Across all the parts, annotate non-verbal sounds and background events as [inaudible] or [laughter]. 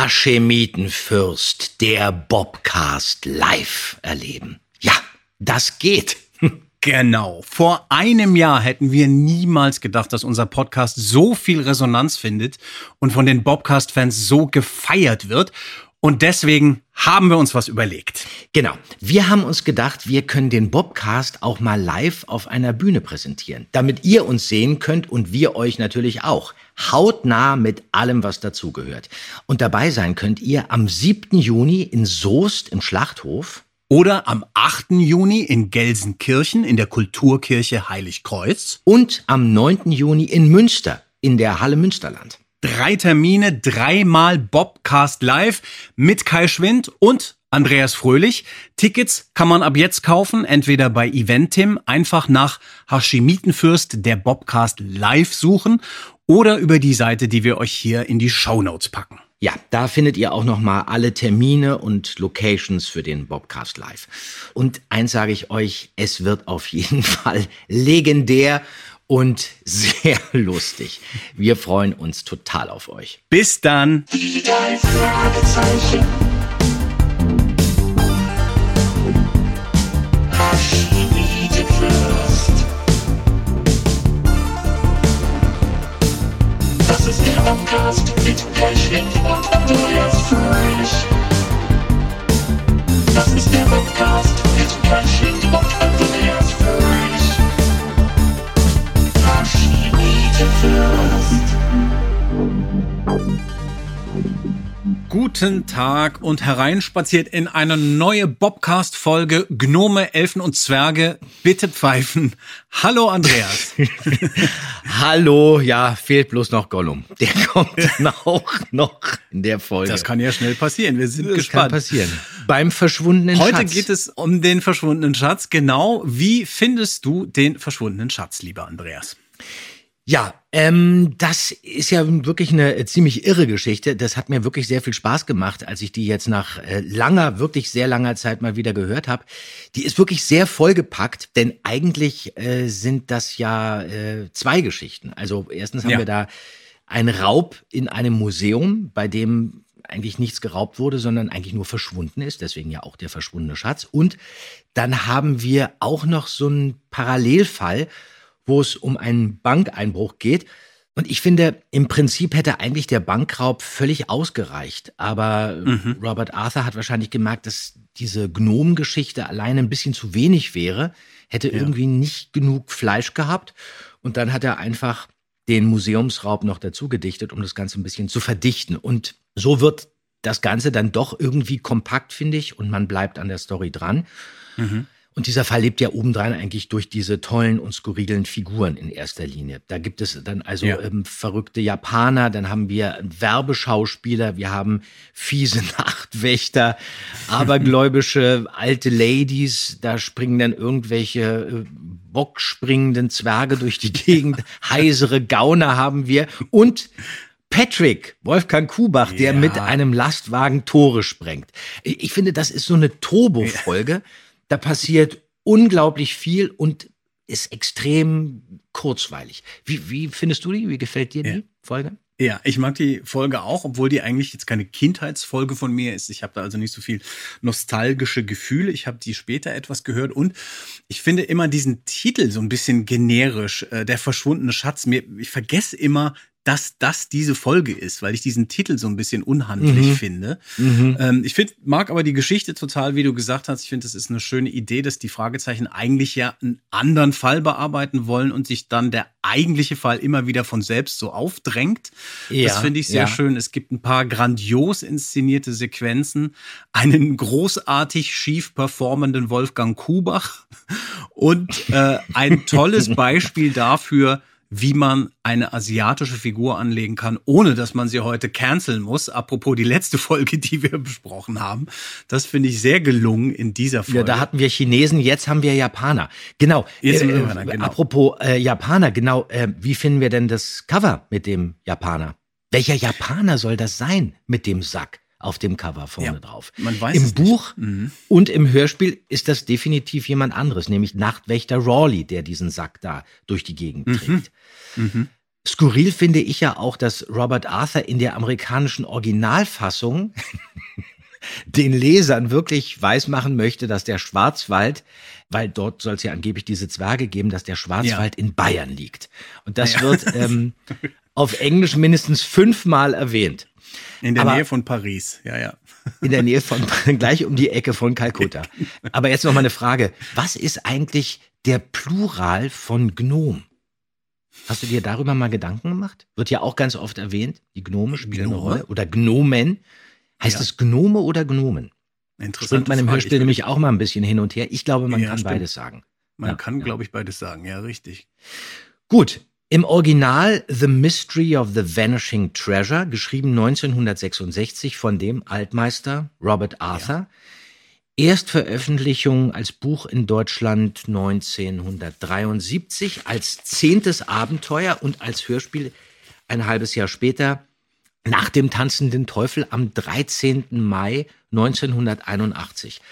Haschemitenfürst, der Bobcast live erleben. Ja, das geht. [laughs] Genau. Vor einem Jahr hätten wir niemals gedacht, dass unser Podcast so viel Resonanz findet und von den Bobcast-Fans so gefeiert wird. Und deswegen haben wir uns was überlegt. Genau. Wir haben uns gedacht, wir können den Bobcast auch mal live auf einer Bühne präsentieren, damit ihr uns sehen könnt und wir euch natürlich auch. Hautnah mit allem, was dazugehört. Und dabei sein könnt ihr am 7. Juni in Soest im Schlachthof. Oder am 8. Juni in Gelsenkirchen in der Kulturkirche Heiligkreuz. Und am 9. Juni in Münster in der Halle Münsterland. Drei Termine, dreimal Bobcast Live mit Kai Schwind und Andreas Fröhlich. Tickets kann man ab jetzt kaufen, entweder bei Eventim, einfach nach Hashimitenfürst der Bobcast Live suchen oder über die Seite, die wir euch hier in die Show Notes packen. Ja, da findet ihr auch noch mal alle Termine und Locations für den Bobcast Live. Und eins sage ich euch, es wird auf jeden [laughs] Fall legendär und sehr lustig. Wir freuen uns total auf euch. Bis dann. Das ist der Podcast mit Pechling und Andreas Fröhlich. Das ist der Podcast Guten Tag und hereinspaziert in eine neue Bobcast-Folge Gnome, Elfen und Zwerge. Bitte pfeifen. Hallo Andreas. [laughs] Hallo, ja, fehlt bloß noch Gollum. Der [laughs] kommt dann auch noch in der Folge. Das kann ja schnell passieren. Wir sind Das gespannt. kann passieren. Beim verschwundenen Heute Schatz. geht es um den verschwundenen Schatz. Genau. Wie findest du den verschwundenen Schatz, lieber Andreas? Ja, ähm, das ist ja wirklich eine äh, ziemlich irre Geschichte. Das hat mir wirklich sehr viel Spaß gemacht, als ich die jetzt nach äh, langer, wirklich sehr langer Zeit mal wieder gehört habe. Die ist wirklich sehr vollgepackt, denn eigentlich äh, sind das ja äh, zwei Geschichten. Also erstens haben Ja. wir da einen Raub in einem Museum, bei dem eigentlich nichts geraubt wurde, sondern eigentlich nur verschwunden ist, deswegen ja auch der verschwundene Schatz. Und dann haben wir auch noch so einen Parallelfall, wo es um einen Bankeinbruch geht. Und ich finde, im Prinzip hätte eigentlich der Bankraub völlig ausgereicht. Aber Robert Arthur hat wahrscheinlich gemerkt, dass diese Gnomengeschichte alleine ein bisschen zu wenig wäre, hätte irgendwie nicht genug Fleisch gehabt. Und dann hat er einfach den Museumsraub noch dazu gedichtet, um das Ganze ein bisschen zu verdichten. Und so wird das Ganze dann doch irgendwie kompakt, finde ich, und man bleibt an der Story dran. Und dieser Fall lebt ja obendrein eigentlich durch diese tollen und skurrilen Figuren in erster Linie. Da gibt es dann also Ja. ähm, verrückte Japaner, dann haben wir Werbeschauspieler, wir haben fiese [laughs] Nachtwächter, abergläubische alte Ladies, da springen dann irgendwelche äh, bockspringenden Zwerge durch die Gegend, [laughs] heisere Gauner haben wir und Patrick, Wolfgang Kubach, der Ja. mit einem Lastwagen Tore sprengt. Ich ich finde, das ist so eine Turbo-Folge. Da passiert unglaublich viel und ist extrem kurzweilig. Wie, wie findest du die? Wie gefällt dir Ja. die Folge? Ja, ich mag die Folge auch, obwohl die eigentlich jetzt keine Kindheitsfolge von mir ist. Ich habe da also nicht so viel nostalgische Gefühle. Ich habe die später etwas gehört und ich finde immer diesen Titel so ein bisschen generisch, äh, der verschwundene Schatz. Mir, ich vergesse immer, dass das diese Folge ist, weil ich diesen Titel so ein bisschen unhandlich finde. Ähm, ich find, mag aber die Geschichte total, wie du gesagt hast. Ich finde, es ist eine schöne Idee, dass die Fragezeichen eigentlich ja einen anderen Fall bearbeiten wollen und sich dann der eigentliche Fall immer wieder von selbst so aufdrängt. Ja, das finde ich sehr ja. schön. Es gibt ein paar grandios inszenierte Sequenzen, einen großartig schief performenden Wolfgang Kubach [laughs] und äh, ein tolles [laughs] Beispiel dafür, wie man eine asiatische Figur anlegen kann, ohne dass man sie heute canceln muss. Apropos die letzte [laughs] Folge, die wir besprochen haben. Das finde ich sehr gelungen in dieser Folge. Ja, da hatten wir Chinesen, jetzt haben wir Japaner. Genau. Jetzt haben wir äh, Japaner, genau. Apropos äh, Japaner, genau. Äh, wie finden wir denn das Cover mit dem Japaner? Welcher Japaner soll das sein mit dem Sack auf dem Cover vorne Ja, drauf? man weiß Im es. Buch Mhm. und im Hörspiel ist das definitiv jemand anderes, nämlich Nachtwächter Rawley, der diesen Sack da durch die Gegend Mhm. trägt. Skurril finde ich ja auch, dass Robert Arthur in der amerikanischen Originalfassung [laughs] den Lesern wirklich weismachen möchte, dass der Schwarzwald, weil dort soll es ja angeblich diese Zwerge geben, dass der Schwarzwald in Bayern liegt. Und das Ja. wird [laughs] ähm, auf Englisch mindestens fünfmal erwähnt. In der Aber- Nähe von Paris, ja, ja. In der Nähe von, [laughs] [laughs] gleich um die Ecke von Kalkutta. Aber jetzt noch mal eine Frage. Was ist eigentlich der Plural von Gnom? Hast du dir darüber mal Gedanken gemacht? Wird ja auch ganz oft erwähnt. Die Gnome spielen eine Gnome? Rolle. Oder Gnomen. Heißt Ja. es Gnome oder Gnomen? Interessant. Springt man im Hörspiel nämlich auch mal ein bisschen hin und her. Ich glaube, man Ja, kann stimmt. beides sagen. Man Ja, kann, glaube ich, beides sagen. Ja, richtig. Gut. Im Original The Mystery of the Vanishing Treasure, geschrieben 1966 von dem Altmeister Robert Arthur. Erstveröffentlichung als Buch in Deutschland 1973, als zehntes Abenteuer und als Hörspiel ein halbes Jahr später nach dem tanzenden Teufel am 13. Mai 1981.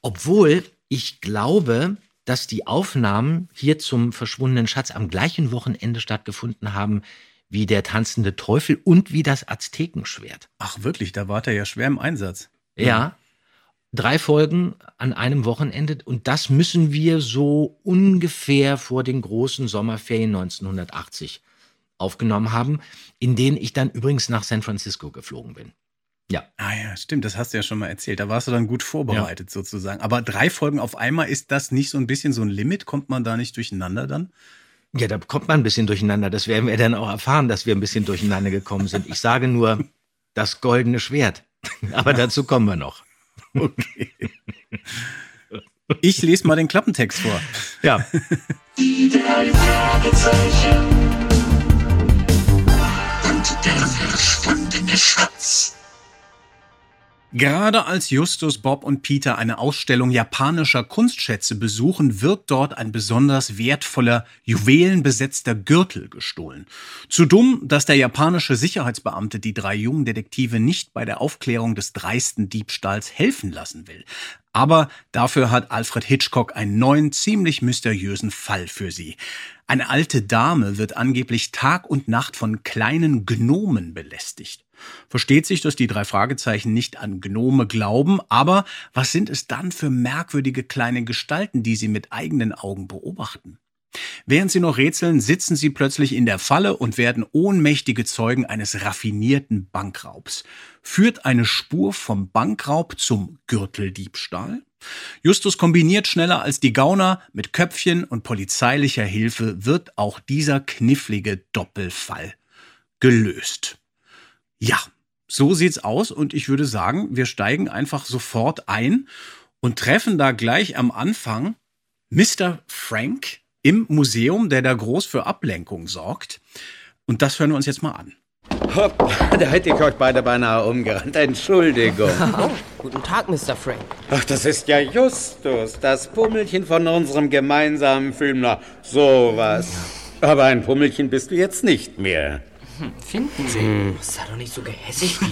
Obwohl ich glaube, dass die Aufnahmen hier zum verschwundenen Schatz am gleichen Wochenende stattgefunden haben wie der tanzende Teufel und wie das Aztekenschwert. Ach, wirklich, da war der ja schwer im Einsatz. Ja. Drei Folgen an einem Wochenende und das müssen wir so ungefähr vor den großen Sommerferien 1980 aufgenommen haben, in denen ich dann übrigens nach San Francisco geflogen bin. Ja. Ah ja, stimmt, das hast du ja schon mal erzählt. Da warst du dann gut vorbereitet sozusagen. Aber drei Folgen auf einmal, ist das nicht so ein bisschen so ein Limit? Kommt man da nicht durcheinander dann? Ja, da kommt man ein bisschen durcheinander. Das werden wir dann auch erfahren, dass wir ein bisschen durcheinander gekommen sind. Ich sage nur [laughs] das goldene Schwert. Aber dazu kommen wir noch. Okay. Ich lese mal den Klappentext vor. Ja. [laughs] Die drei Fragezeichen. Und der verschwundene Schatz. Gerade als Justus, Bob und Peter eine Ausstellung japanischer Kunstschätze besuchen, wird dort ein besonders wertvoller, juwelenbesetzter Gürtel gestohlen. Zu dumm, dass der japanische Sicherheitsbeamte die drei jungen Detektive nicht bei der Aufklärung des dreisten Diebstahls helfen lassen will. Aber dafür hat Alfred Hitchcock einen neuen, ziemlich mysteriösen Fall für sie. Eine alte Dame wird angeblich Tag und Nacht von kleinen Gnomen belästigt. Versteht sich, dass die drei Fragezeichen nicht an Gnome glauben, aber was sind es dann für merkwürdige kleine Gestalten, die sie mit eigenen Augen beobachten? Während sie noch rätseln, sitzen sie plötzlich in der Falle und werden ohnmächtige Zeugen eines raffinierten Bankraubs. Führt eine Spur vom Bankraub zum Gürteldiebstahl? Justus kombiniert schneller als die Gauner, mit Köpfchen und polizeilicher Hilfe wird auch dieser knifflige Doppelfall gelöst. Ja, so sieht's aus und ich würde sagen, wir steigen einfach sofort ein und treffen da gleich am Anfang Mr. Frank im Museum, der da groß für Ablenkung sorgt. Und das hören wir uns jetzt mal an. Hopp, [laughs] da hätte ich euch beide beinahe umgerannt. Entschuldigung. [laughs] Guten Tag, Mr. Frank. Ach, das ist ja Justus, das Pummelchen von unserem gemeinsamen Film. Na, sowas. Aber ein Pummelchen bist du jetzt nicht mehr. Finden Sie? Sei doch nicht so gehässig. [laughs]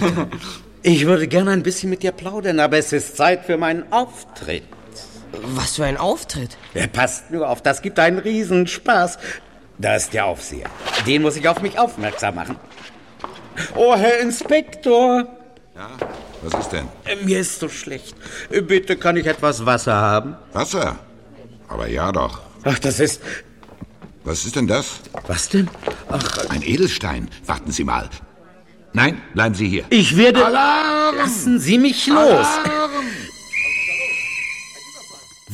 Ich würde gerne ein bisschen mit dir plaudern, aber es ist Zeit für meinen Auftritt. Was für ein Auftritt. Ja, Passt nur auf, das gibt einen Riesenspaß. Da ist der Aufseher. Den muss ich auf mich aufmerksam machen. Oh, Herr Inspektor, Was ist denn? äh, mir ist so schlecht. Äh, Bitte kann ich etwas Wasser haben? Wasser? Aber ja doch. Ach, das ist... Was ist denn das? Was denn? Ein Edelstein. Warten Sie mal. Nein, bleiben Sie hier. Ich werde... Alarm! Lassen Sie mich los!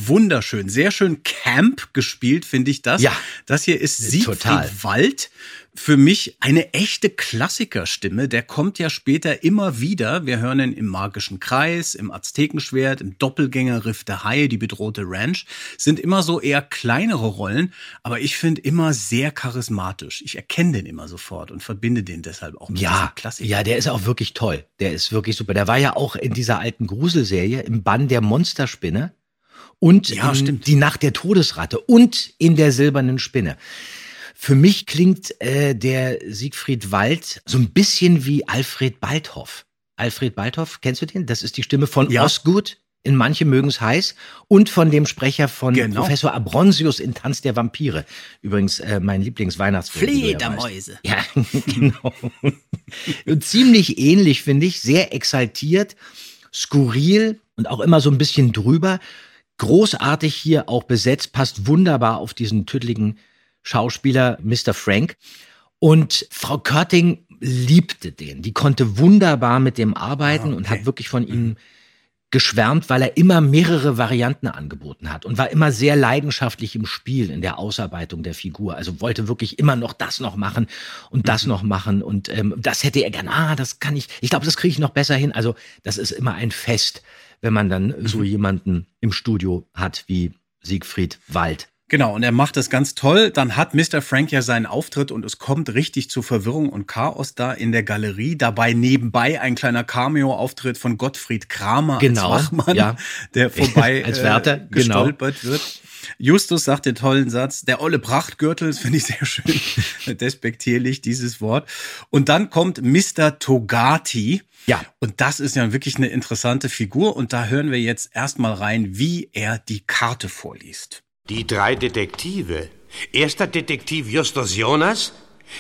Wunderschön, sehr schön Camp gespielt, finde ich das. Ja. Das hier ist Siegfried Total. Wald. Für mich eine echte Klassikerstimme. Der kommt ja später immer wieder. Wir hören ihn im Magischen Kreis, im Aztekenschwert, im Doppelgängerriff der Haie, die bedrohte Ranch. Sind immer so eher kleinere Rollen, aber ich finde immer sehr charismatisch. Ich erkenne den immer sofort und verbinde den deshalb auch mit Ja, Klassiker. ja, der ist auch wirklich toll. Der ist wirklich super. Der war ja auch in dieser alten Gruselserie im Bann der Monsterspinne und Ja, stimmt. die Nacht der Todesratte und in der silbernen Spinne. Für mich klingt äh, der Siegfried Wald so ein bisschen wie Alfred Balthoff. Alfred Balthoff, kennst du den? Das ist die Stimme von Ja. Osgood in Manche mögen's heiß und von dem Sprecher von Genau. Professor Abronsius in Tanz der Vampire. Übrigens äh, mein Lieblingsweihnachtsfilm. Fledermäuse. Ja, [laughs] genau. Und ziemlich ähnlich, finde ich. Sehr exaltiert, skurril und auch immer so ein bisschen drüber. Großartig hier auch besetzt, passt wunderbar auf diesen tüdeligen Schauspieler Mr. Frank. Und Frau Körting liebte den. Die konnte wunderbar mit dem arbeiten Ah, und okay. hat wirklich von ihm geschwärmt, weil er immer mehrere Varianten angeboten hat und war immer sehr leidenschaftlich im Spiel, in der Ausarbeitung der Figur. Also wollte wirklich immer noch das noch machen und das Mhm. noch machen und ähm, das hätte er gern. Ah, das kann ich. Ich glaube, das kriege ich noch besser hin. Also das ist immer ein Fest, wenn man dann Mhm. so jemanden im Studio hat wie Siegfried Wald. Genau, und er macht das ganz toll. Dann hat Mr. Frank ja seinen Auftritt und es kommt richtig zu Verwirrung und Chaos da in der Galerie. Dabei nebenbei ein kleiner Cameo-Auftritt von Gottfried Kramer Genau, als Wachmann, ja. der [laughs] vorbei Als Wärter, äh, genau. gestolpert wird. Justus sagt den tollen Satz, der olle Prachtgürtel, das finde ich sehr schön, [laughs] despektierlich, dieses Wort. Und dann kommt Mr. Togati. Ja. Und das ist ja wirklich eine interessante Figur. Und da hören wir jetzt erstmal rein, wie er die Karte vorliest. Die drei Detektive. Erster Detektiv Justus Jonas,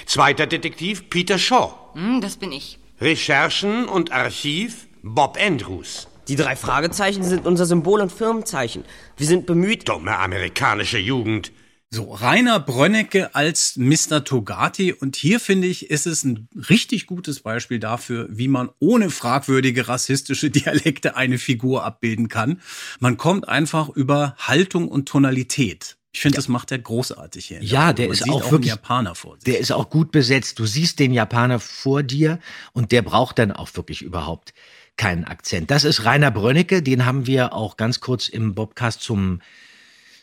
zweiter Detektiv Peter Shaw. Hm, das bin ich. Recherchen und Archiv Bob Andrews. Die drei Fragezeichen sind unser Symbol und Firmenzeichen. Wir sind bemüht. Dumme amerikanische Jugend. So, Rainer Brönnecke als Mr. Togati. Und hier finde ich, ist es ein richtig gutes Beispiel dafür, wie man ohne fragwürdige rassistische [laughs] Dialekte eine Figur abbilden kann. Man kommt einfach über Haltung und Tonalität. Ich finde, das macht er großartig hier. Ja, der und ist auch einen wirklich- Japaner vor sich. Der ist auch gut besetzt. Du siehst den Japaner vor dir und der braucht dann auch wirklich überhaupt keinen Akzent. Das ist Rainer Brönnecke, den haben wir auch ganz kurz im Bobcast zum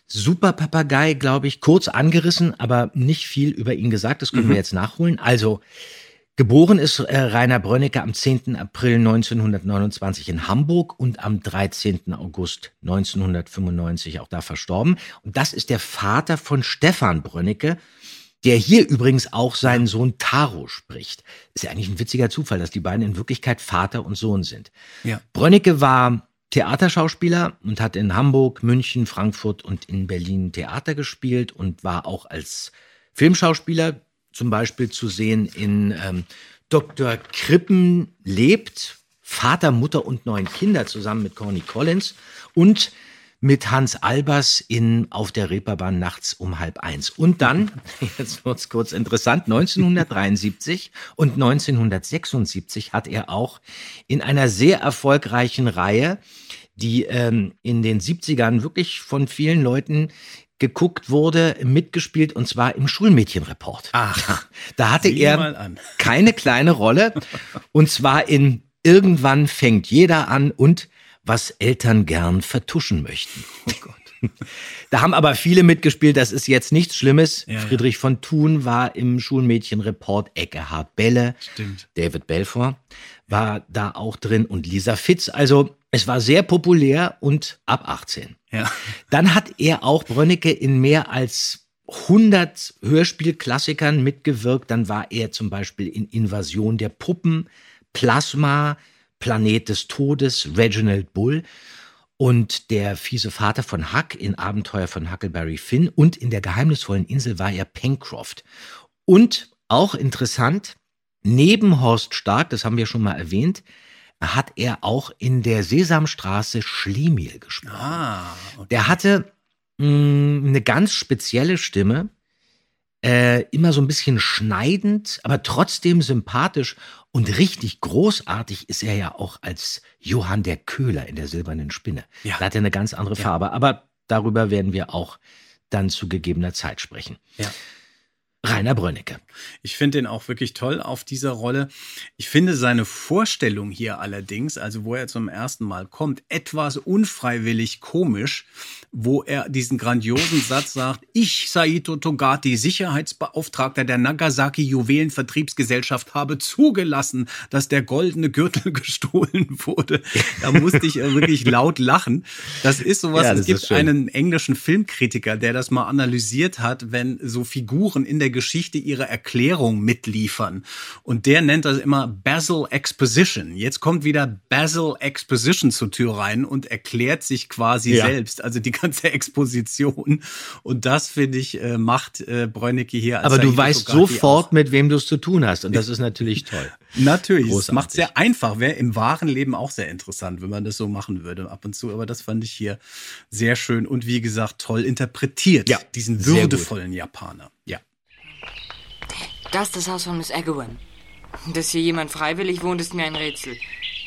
Superpapagei, glaube ich, kurz angerissen, aber nicht viel über ihn gesagt. Das können wir jetzt nachholen. Also, geboren ist äh, Rainer Brönnecke am 10. April 1929 in Hamburg und am 13. August 1995 auch da verstorben. Und das ist der Vater von Stefan Brönnecke, der hier übrigens auch seinen Sohn Taro spricht. Ist ja eigentlich ein witziger Zufall, dass die beiden in Wirklichkeit Vater und Sohn sind. Ja. Brönnecke war Theaterschauspieler und hat in Hamburg, München, Frankfurt und in Berlin Theater gespielt und war auch als Filmschauspieler zum Beispiel zu sehen in ähm, Dr. Krippen lebt, Vater, Mutter und neun Kinder zusammen mit Corny Collins und mit Hans Albers in Auf der Reeperbahn nachts um halb eins. Und dann, [laughs] jetzt wird's kurz interessant, 1973 und 1976 hat er auch in einer sehr erfolgreichen Reihe, die ähm, in den 70ern wirklich von vielen Leuten geguckt wurde, mitgespielt und zwar im Schulmädchenreport. Ach, Da hatte er keine kleine Rolle und zwar in Irgendwann fängt jeder an und was Eltern gern vertuschen möchten. Oh Gott. [laughs] Da haben aber viele mitgespielt, das ist jetzt nichts Schlimmes. Ja, ja. Friedrich von Thun war im Schulmädchenreport, Eckehard Belle, Stimmt. David Belfort war da auch drin und Lisa Fitz. Also es war sehr populär und ab 18. Ja. Dann hat er auch Brönnecke in mehr als 100 Hörspielklassikern mitgewirkt. Dann war er zum Beispiel in Invasion der Puppen, Plasma, Planet des Todes, Reginald Bull und der fiese Vater von Huck in Abenteuer von Huckleberry Finn und in der geheimnisvollen Insel war er Pencroft. Und auch interessant, neben Horst Stark, das haben wir schon mal erwähnt, hat er auch in der Sesamstraße Schlemiel gesprochen. Ah, okay. Der hatte mh, eine ganz spezielle Stimme, äh, immer so ein bisschen schneidend, aber trotzdem sympathisch und richtig großartig ist er ja auch als Johann der Köhler in der silbernen Spinne. Ja. Da hat er eine ganz andere Farbe, aber darüber werden wir auch dann zu gegebener Zeit sprechen. Ja. Rainer Brönnecke. Ich finde den auch wirklich toll auf dieser Rolle. Ich finde seine Vorstellung hier allerdings, also wo er zum ersten Mal kommt, etwas unfreiwillig komisch, wo er diesen grandiosen Satz sagt, ich, Saito Togati, Sicherheitsbeauftragter der Nagasaki Juwelenvertriebsgesellschaft, habe zugelassen, dass der goldene Gürtel [laughs] gestohlen wurde. Da musste ich wirklich laut lachen. Das ist sowas, Ja, es gibt einen englischen Filmkritiker, der das mal analysiert hat, wenn so Figuren in der Geschichte ihre Erklärung mitliefern. Und der nennt das immer Basil Exposition. Jetzt kommt wieder Basil Exposition zur Tür rein und erklärt sich quasi Ja. selbst, also die ganze [laughs] Exposition. Und das, finde ich, äh, macht äh, Bräunicke hier als Aber du weißt sofort, mit wem du es zu tun hast. Und das ist natürlich toll. [laughs] Natürlich, es Großartig. macht sehr einfach. Wäre im wahren Leben auch sehr interessant, wenn man das so machen würde ab und zu. Aber das fand ich hier sehr schön und wie gesagt toll interpretiert. Ja, diesen würdevollen Japaner. Ja. Das ist das Haus von Miss Agawam. Dass hier jemand freiwillig wohnt, ist mir ein Rätsel.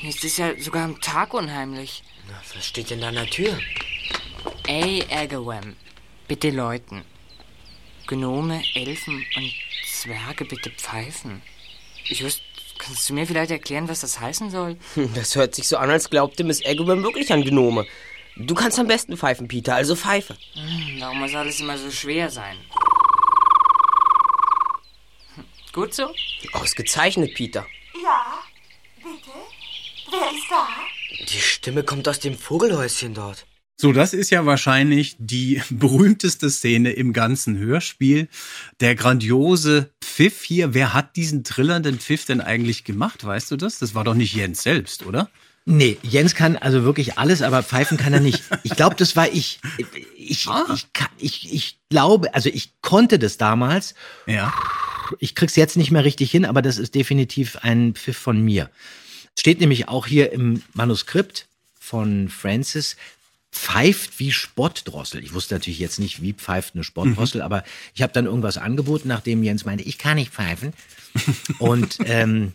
Mir ist es ja sogar am Tag unheimlich. Na, was steht denn da an der Tür? Ey, Agawam, bitte läuten. Gnome, Elfen und Zwerge bitte pfeifen. Just, kannst du mir vielleicht erklären, was das heißen soll? Hm, Das hört sich so an, als glaubte Miss Agawam wirklich an Gnome. Du kannst am besten pfeifen, Peter, also pfeife. Hm, Warum muss alles immer so schwer sein? Gut so? Ausgezeichnet, Peter. Ja, bitte? Wer ist da? Die Stimme kommt aus dem Vogelhäuschen dort. So, das ist ja wahrscheinlich die [laughs] berühmteste Szene im ganzen Hörspiel. Der grandiose Pfiff hier. Wer hat diesen trillernden Pfiff denn eigentlich gemacht? Weißt du das? Das war doch nicht Jens selbst, oder? Nee, Jens kann also wirklich alles, aber pfeifen kann er nicht. Ich glaube, das war ich. Ich, Ah. ich, kann- ich, ich glaube, also ich konnte das damals. Ja. Ich krieg's jetzt nicht mehr richtig hin, aber das ist definitiv ein Pfiff von mir. Steht nämlich auch hier im Manuskript von Francis, pfeift wie Spottdrossel. Ich wusste natürlich jetzt nicht, wie pfeift eine Spottdrossel, aber ich habe dann irgendwas angeboten, nachdem Jens meinte, ich kann nicht pfeifen. Und ähm,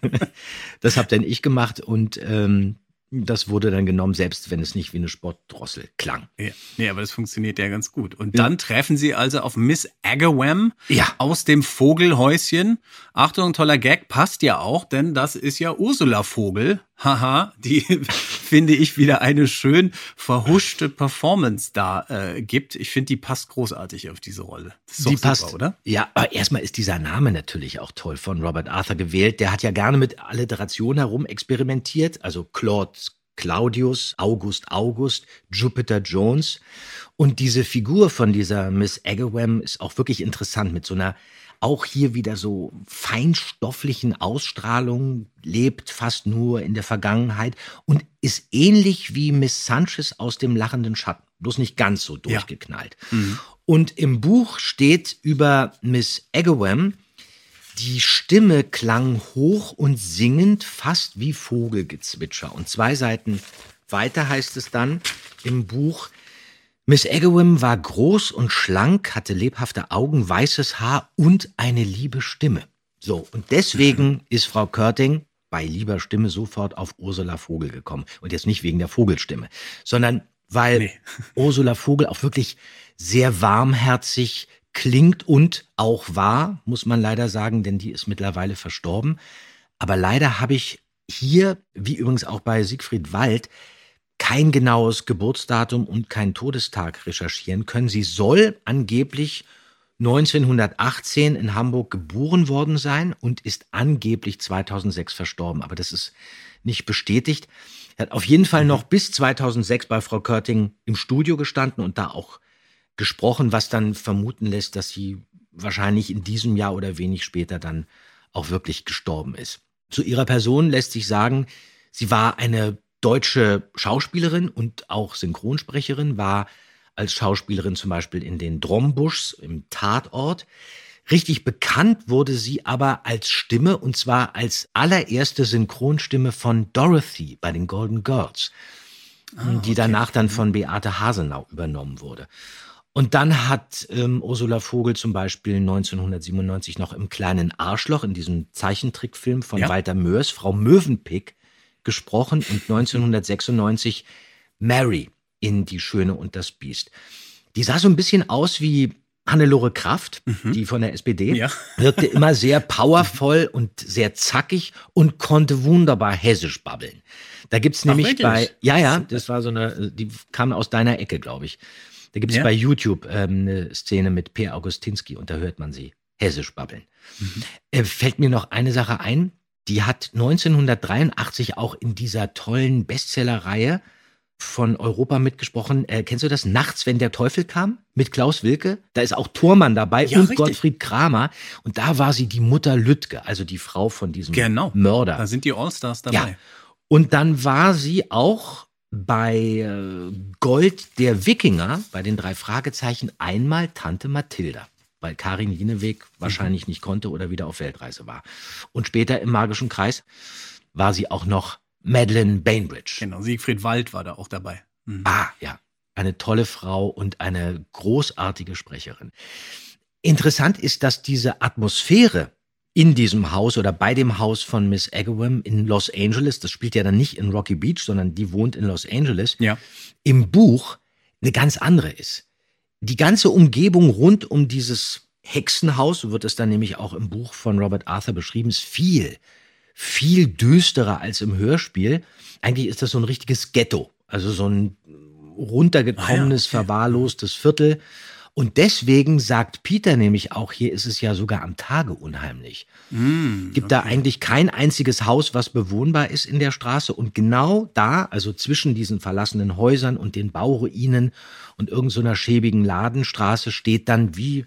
[laughs] das habe dann ich gemacht und ähm, das wurde dann genommen, selbst wenn es nicht wie eine Spottdrossel klang. Ja, nee, aber das funktioniert ja ganz gut. Und dann treffen sie also auf Miss Agawam Ja. aus dem Vogelhäuschen. Achtung, toller Gag, passt ja auch, denn das ist ja Ursula Vogel. Haha, die [laughs] finde ich wieder eine schön verhuschte Performance da äh, gibt. Ich finde, die passt großartig auf diese Rolle. Das ist Die super, passt, oder? Ja, aber erstmal ist dieser Name natürlich auch toll von Robert Arthur gewählt. Der hat ja gerne mit Alliteration herum experimentiert. Also Claude Claudius, August August, Jupiter Jones. Und diese Figur von dieser Miss Agawam ist auch wirklich interessant mit so einer auch hier wieder so feinstofflichen Ausstrahlung, lebt fast nur in der Vergangenheit und ist ähnlich wie Miss Sanchez aus dem lachenden Schatten. Bloß nicht ganz so durchgeknallt. Und im Buch steht über Miss Agawam, die Stimme klang hoch und singend, fast wie Vogelgezwitscher. Und zwei Seiten weiter heißt es dann im Buch, Miss Agawam war groß und schlank, hatte lebhafte Augen, weißes Haar und eine liebe Stimme. So, und deswegen [laughs] ist Frau Körting bei lieber Stimme sofort auf Ursula Vogel gekommen. Und jetzt nicht wegen der Vogelstimme, sondern weil Nee. [laughs] Ursula Vogel auch wirklich sehr warmherzig klingt und auch war, muss man leider sagen, denn die ist mittlerweile verstorben. Aber leider habe ich hier, wie übrigens auch bei Siegfried Wald, kein genaues Geburtsdatum und kein Todestag recherchieren können. Sie soll angeblich 1918 in Hamburg geboren worden sein und ist angeblich 2006 verstorben. Aber das ist nicht bestätigt. Er hat auf jeden Fall noch bis 2006 bei Frau Körting im Studio gestanden und da auch gesprochen, was dann vermuten lässt, dass sie wahrscheinlich in diesem Jahr oder wenig später dann auch wirklich gestorben ist. Zu ihrer Person lässt sich sagen, sie war eine deutsche Schauspielerin und auch Synchronsprecherin, war als Schauspielerin zum Beispiel in den Drombuschs im Tatort. Richtig bekannt wurde sie aber als Stimme und zwar als allererste Synchronstimme von Dorothy bei den Golden Girls, die danach dann von Beate Hasenau übernommen wurde. Und dann hat ähm, Ursula Vogel zum Beispiel 1997 noch im kleinen Arschloch in diesem Zeichentrickfilm von Ja. Walter Mörs Frau Möwenpick gesprochen und 1996 Mary in Die Schöne und das Biest. Die sah so ein bisschen aus wie Hannelore Kraft, die von der SPD, Ja. wirkte immer sehr [laughs] powervoll und sehr zackig und konnte wunderbar hessisch babbeln. Da gibt's nämlich wirklich? bei, ja, ja, das war so eine, die kam aus deiner Ecke, glaube ich. Da gibt's Ja? bei YouTube ähm, eine Szene mit Per Augustinski und da hört man sie hessisch babbeln. Äh, fällt mir noch eine Sache ein, die hat 1983 auch in dieser tollen Bestsellerreihe von Europa mitgesprochen. Äh, kennst du das? Nachts, wenn der Teufel kam? Mit Klaus Wilke. Da ist auch Thormann dabei Ja, und richtig. Gottfried Kramer. Und da war sie die Mutter Lüttke, also die Frau von diesem Genau. Mörder. Da sind die Allstars dabei. Ja. Und dann war sie auch bei äh, Gold der Wikinger, bei den drei Fragezeichen, einmal Tante Mathilda. Weil Karin Lieneweg wahrscheinlich nicht konnte oder wieder auf Weltreise war. Und später im Magischen Kreis war sie auch noch Madeleine Bainbridge. Genau, Siegfried Wald war da auch dabei. Mhm. Ah, ja. Eine tolle Frau und eine großartige Sprecherin. Interessant ist, dass diese Atmosphäre in diesem Haus oder bei dem Haus von Miss Agawam in Los Angeles, das spielt ja dann nicht in Rocky Beach, sondern die wohnt in Los Angeles, Ja. im Buch eine ganz andere ist. Die ganze Umgebung rund um dieses Hexenhaus, so wird es dann nämlich auch im Buch von Robert Arthur beschrieben, ist viel, viel düsterer als im Hörspiel. Eigentlich ist das so ein richtiges Ghetto, also so ein runtergekommenes, verwahrlostes Viertel. Und deswegen sagt Peter nämlich auch, hier ist es ja sogar am Tage unheimlich. Gibt da eigentlich kein einziges Haus, was bewohnbar ist in der Straße. Und genau da, also zwischen diesen verlassenen Häusern und den Bauruinen und irgendeiner so schäbigen Ladenstraße, steht dann wie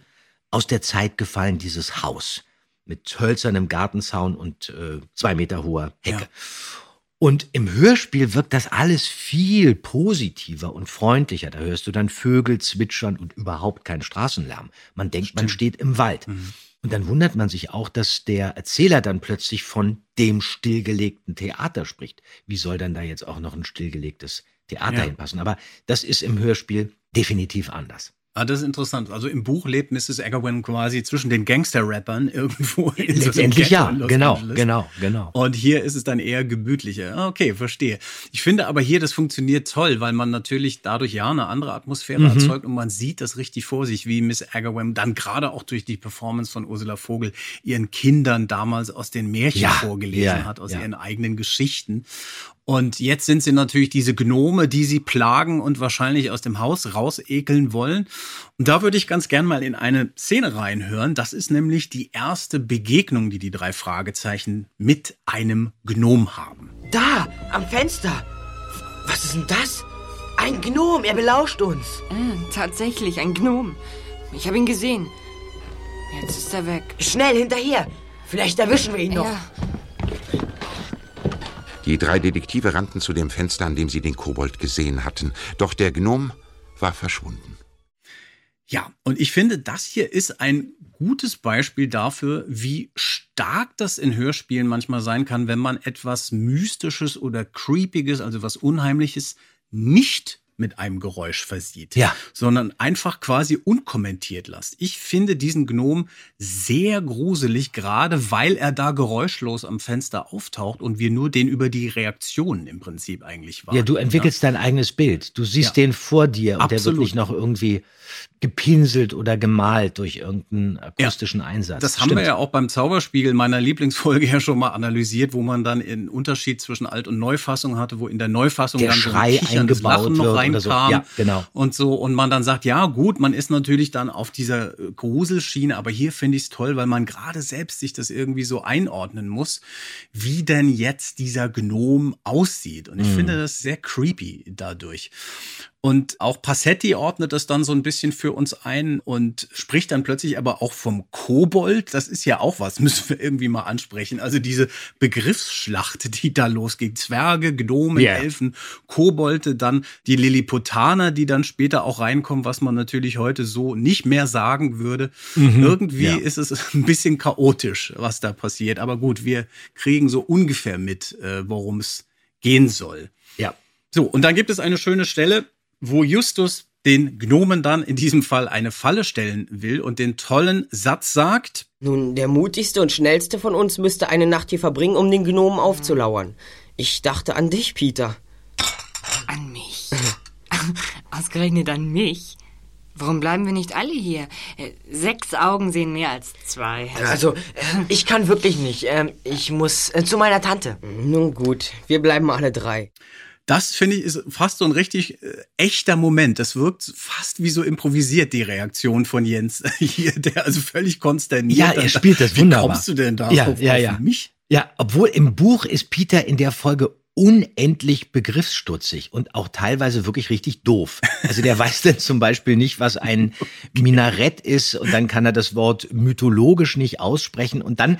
aus der Zeit gefallen dieses Haus mit hölzernem Gartenzaun und äh, zwei Meter hoher Hecke. Und im Hörspiel wirkt das alles viel positiver und freundlicher. Da hörst du dann Vögel zwitschern und überhaupt keinen Straßenlärm. Man denkt, man steht im Wald. Und dann wundert man sich auch, dass der Erzähler dann plötzlich von dem stillgelegten Theater spricht. Wie soll dann da jetzt auch noch ein stillgelegtes Theater Ja. hinpassen? Aber das ist im Hörspiel definitiv anders. Ah, das ist interessant. Also im Buch lebt Mrs. Agawam quasi zwischen den Gangster-Rappern [laughs] irgendwo. in so Letztendlich Ghetto ja, genau, Angeles. genau, genau. Und hier ist es dann eher gemütlicher. Ah, Okay, verstehe. Ich finde aber hier, das funktioniert toll, weil man natürlich dadurch ja eine andere Atmosphäre Mhm. erzeugt und man sieht das richtig vor sich, wie Miss Agawam dann gerade auch durch die Performance von Ursula Vogel ihren Kindern damals aus den Märchen Ja, vorgelesen ja, hat, aus ja. ihren eigenen Geschichten. Und jetzt sind sie natürlich diese Gnome, die sie plagen und wahrscheinlich aus dem Haus rausekeln wollen. Und da würde ich ganz gern mal in eine Szene reinhören. Das ist nämlich die erste Begegnung, die die drei Fragezeichen mit einem Gnom haben. Da, am Fenster. Was ist denn das? Ein Gnom, er belauscht uns. Äh, tatsächlich, ein Gnom. Ich habe ihn gesehen. Jetzt ist er weg. Schnell hinterher. Vielleicht erwischen wir ihn noch. Ja, Die drei Detektive rannten zu dem Fenster, an dem sie den Kobold gesehen hatten. Doch der Gnom war verschwunden. Ja, und ich finde, das hier ist ein gutes Beispiel dafür, wie stark das in Hörspielen manchmal sein kann, wenn man etwas Mystisches oder Creepiges, also was Unheimliches, nicht mit einem Geräusch versieht, Ja. sondern einfach quasi unkommentiert lässt. Ich finde diesen Gnom sehr gruselig, gerade weil er da geräuschlos am Fenster auftaucht und wir nur den über die Reaktionen im Prinzip eigentlich wahrnehmen. Ja, du entwickelst dein eigenes Bild. Du siehst Ja. den vor dir und der wird Absolut. nicht noch irgendwie gepinselt oder gemalt durch irgendeinen akustischen Einsatz. Das haben Stimmt. wir ja auch beim Zauberspiegel meiner Lieblingsfolge ja schon mal analysiert, wo man dann einen Unterschied zwischen Alt- und Neufassung hatte, wo in der Neufassung Der dann so Schrei ein kicherndes eingebaut Lachen noch reinkam so. Ja, genau. und so und man dann sagt, ja gut, man ist natürlich dann auf dieser äh, Gruselschiene, aber hier finde ich es toll, weil man gerade selbst sich das irgendwie so einordnen muss, wie denn jetzt dieser Gnom aussieht und ich Mhm. finde das sehr creepy dadurch. Und auch Passetti ordnet das dann so ein bisschen für uns ein und spricht dann plötzlich aber auch vom Kobold. Das ist ja auch was, [laughs] müssen wir irgendwie mal ansprechen. Also diese Begriffsschlacht, die da losgeht. Zwerge, Gnome, Ja. Elfen, Kobolde, dann die Lilliputaner, die dann später auch reinkommen, was man natürlich heute so nicht mehr sagen würde. Irgendwie ja. ist es [laughs] ein bisschen chaotisch, was da passiert. Aber gut, wir kriegen so ungefähr mit, äh, worum es gehen soll. Ja. So, und dann gibt es eine schöne Stelle, wo Justus den Gnomen dann in diesem Fall eine Falle stellen will und den tollen Satz sagt, Nun, der mutigste und schnellste von uns müsste eine Nacht hier verbringen, um den Gnomen aufzulauern. Ich dachte an dich, Peter. an mich. [laughs] Ausgerechnet an mich. Warum bleiben wir nicht alle hier? Äh, Sechs Augen sehen mehr als zwei. Also, äh, ich kann wirklich nicht. Ähm, ich muss äh, zu meiner Tante. Nun gut, wir bleiben alle drei. Das finde ich ist fast so ein richtig äh, echter Moment. Das wirkt fast wie so improvisiert, die Reaktion von Jens [laughs] hier, der also völlig konsterniert. Ja, er spielt das wunderbar. Wie kommst du denn da Ja, auf, ja, ja. mich? Ja, obwohl im Buch ist Peter in der Folge unendlich begriffsstutzig und auch teilweise wirklich richtig doof. Also der [laughs] weiß dann zum Beispiel nicht, was ein [laughs] Minarett ist und dann kann er das Wort mythologisch nicht aussprechen und dann,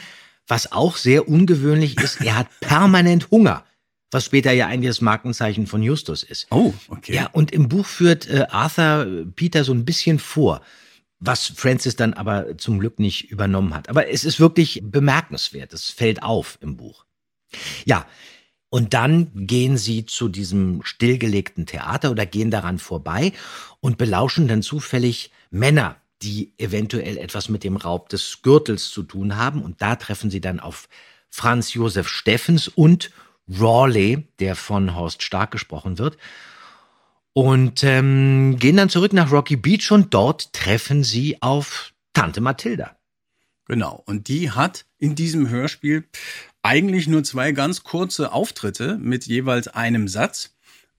was auch sehr ungewöhnlich ist, er hat permanent Hunger. Was später ja eigentlich das Markenzeichen von Justus ist. Oh, okay. Ja, und im Buch führt äh, Arthur Peter so ein bisschen vor, was Francis dann aber zum Glück nicht übernommen hat. Aber es ist wirklich bemerkenswert. Es fällt auf im Buch. Ja, und dann gehen sie zu diesem stillgelegten Theater oder gehen daran vorbei und belauschen dann zufällig Männer, die eventuell etwas mit dem Raub des Gürtels zu tun haben. Und da treffen sie dann auf Franz Josef Steffens und Rawley, der von Horst Stark gesprochen wird. Und ähm, gehen dann zurück nach Rocky Beach und dort treffen sie auf Tante Mathilda. Genau. Und die hat in diesem Hörspiel eigentlich nur zwei ganz kurze Auftritte mit jeweils einem Satz.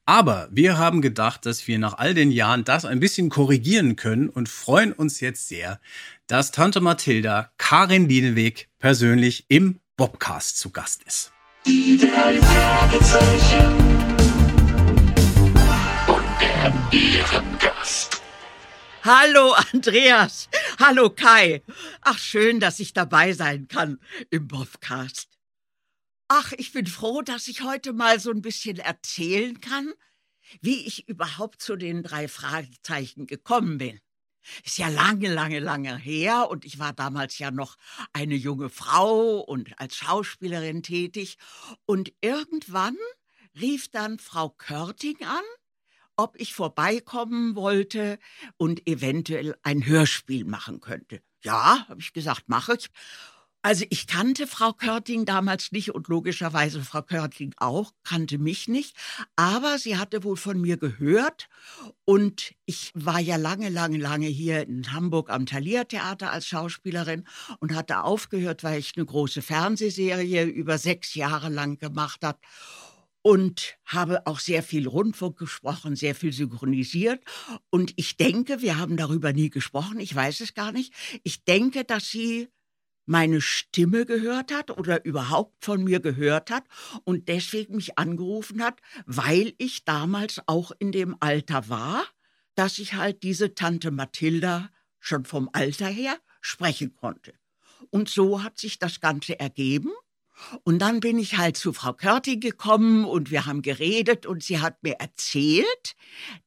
Aber wir haben gedacht, dass wir nach all den Jahren das ein bisschen korrigieren können und freuen uns jetzt sehr, dass Tante Mathilda Karin Liedeweg persönlich im Bobcast zu Gast ist. Die drei Fragezeichen. Und der Ehrengast. Hallo Andreas. Hallo Kai. Ach, schön, dass ich dabei sein kann im Bobcast. Ach, ich bin froh, dass ich heute mal so ein bisschen erzählen kann, wie ich überhaupt zu den drei Fragezeichen gekommen bin. Ist ja lange, lange, lange her und ich war damals ja noch eine junge Frau und als Schauspielerin tätig. Und irgendwann rief dann Frau Körting an, ob ich vorbeikommen wollte und eventuell ein Hörspiel machen könnte. Ja, habe ich gesagt, mache ich. Also ich kannte Frau Körting damals nicht und logischerweise Frau Körting auch, kannte mich nicht, aber sie hatte wohl von mir gehört und ich war ja lange, lange, lange hier in Hamburg am Thalia Theater als Schauspielerin und hatte aufgehört, weil ich eine große Fernsehserie über sechs Jahre lang gemacht habe und habe auch sehr viel Rundfunk gesprochen, sehr viel synchronisiert. Und ich denke, wir haben darüber nie gesprochen, ich weiß es gar nicht. Ich denke, dass sie meine Stimme gehört hat oder überhaupt von mir gehört hat und deswegen mich angerufen hat, weil ich damals auch in dem Alter war, dass ich halt diese Tante Mathilda schon vom Alter her sprechen konnte. Und so hat sich das Ganze ergeben. Und dann bin ich halt zu Frau Körting gekommen und wir haben geredet und sie hat mir erzählt,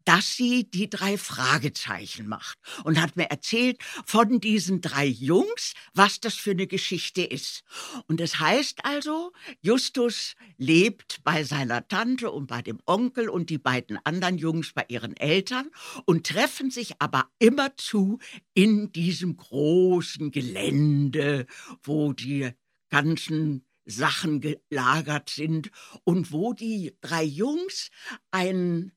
dass sie die drei Fragezeichen macht und hat mir erzählt von diesen drei Jungs, was das für eine Geschichte ist. Und das heißt also, Justus lebt bei seiner Tante und bei dem Onkel und die beiden anderen Jungs bei ihren Eltern und treffen sich aber immerzu in diesem großen Gelände, wo die ganzen Sachen gelagert sind und wo die drei Jungs ein,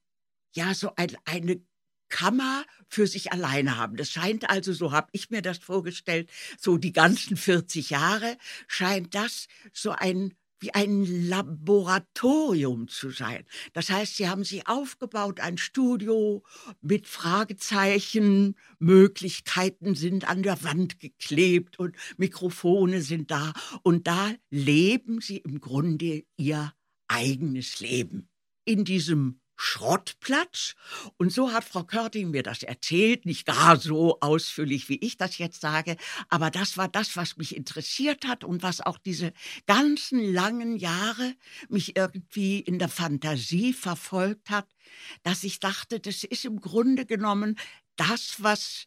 ja, so ein, eine Kammer für sich alleine haben. Das scheint also, so habe ich mir das vorgestellt, so die ganzen 40 Jahre scheint das so ein wie ein Laboratorium zu sein. Das heißt, sie haben sie aufgebaut, ein Studio mit Fragezeichen, Möglichkeiten sind an der Wand geklebt und Mikrofone sind da. Und da leben sie im Grunde ihr eigenes Leben. In diesem Schrottplatz. Und so hat Frau Körting mir das erzählt, nicht gar so ausführlich, wie ich das jetzt sage, aber das war das, was mich interessiert hat und was auch diese ganzen langen Jahre mich irgendwie in der Fantasie verfolgt hat, dass ich dachte, das ist im Grunde genommen das, was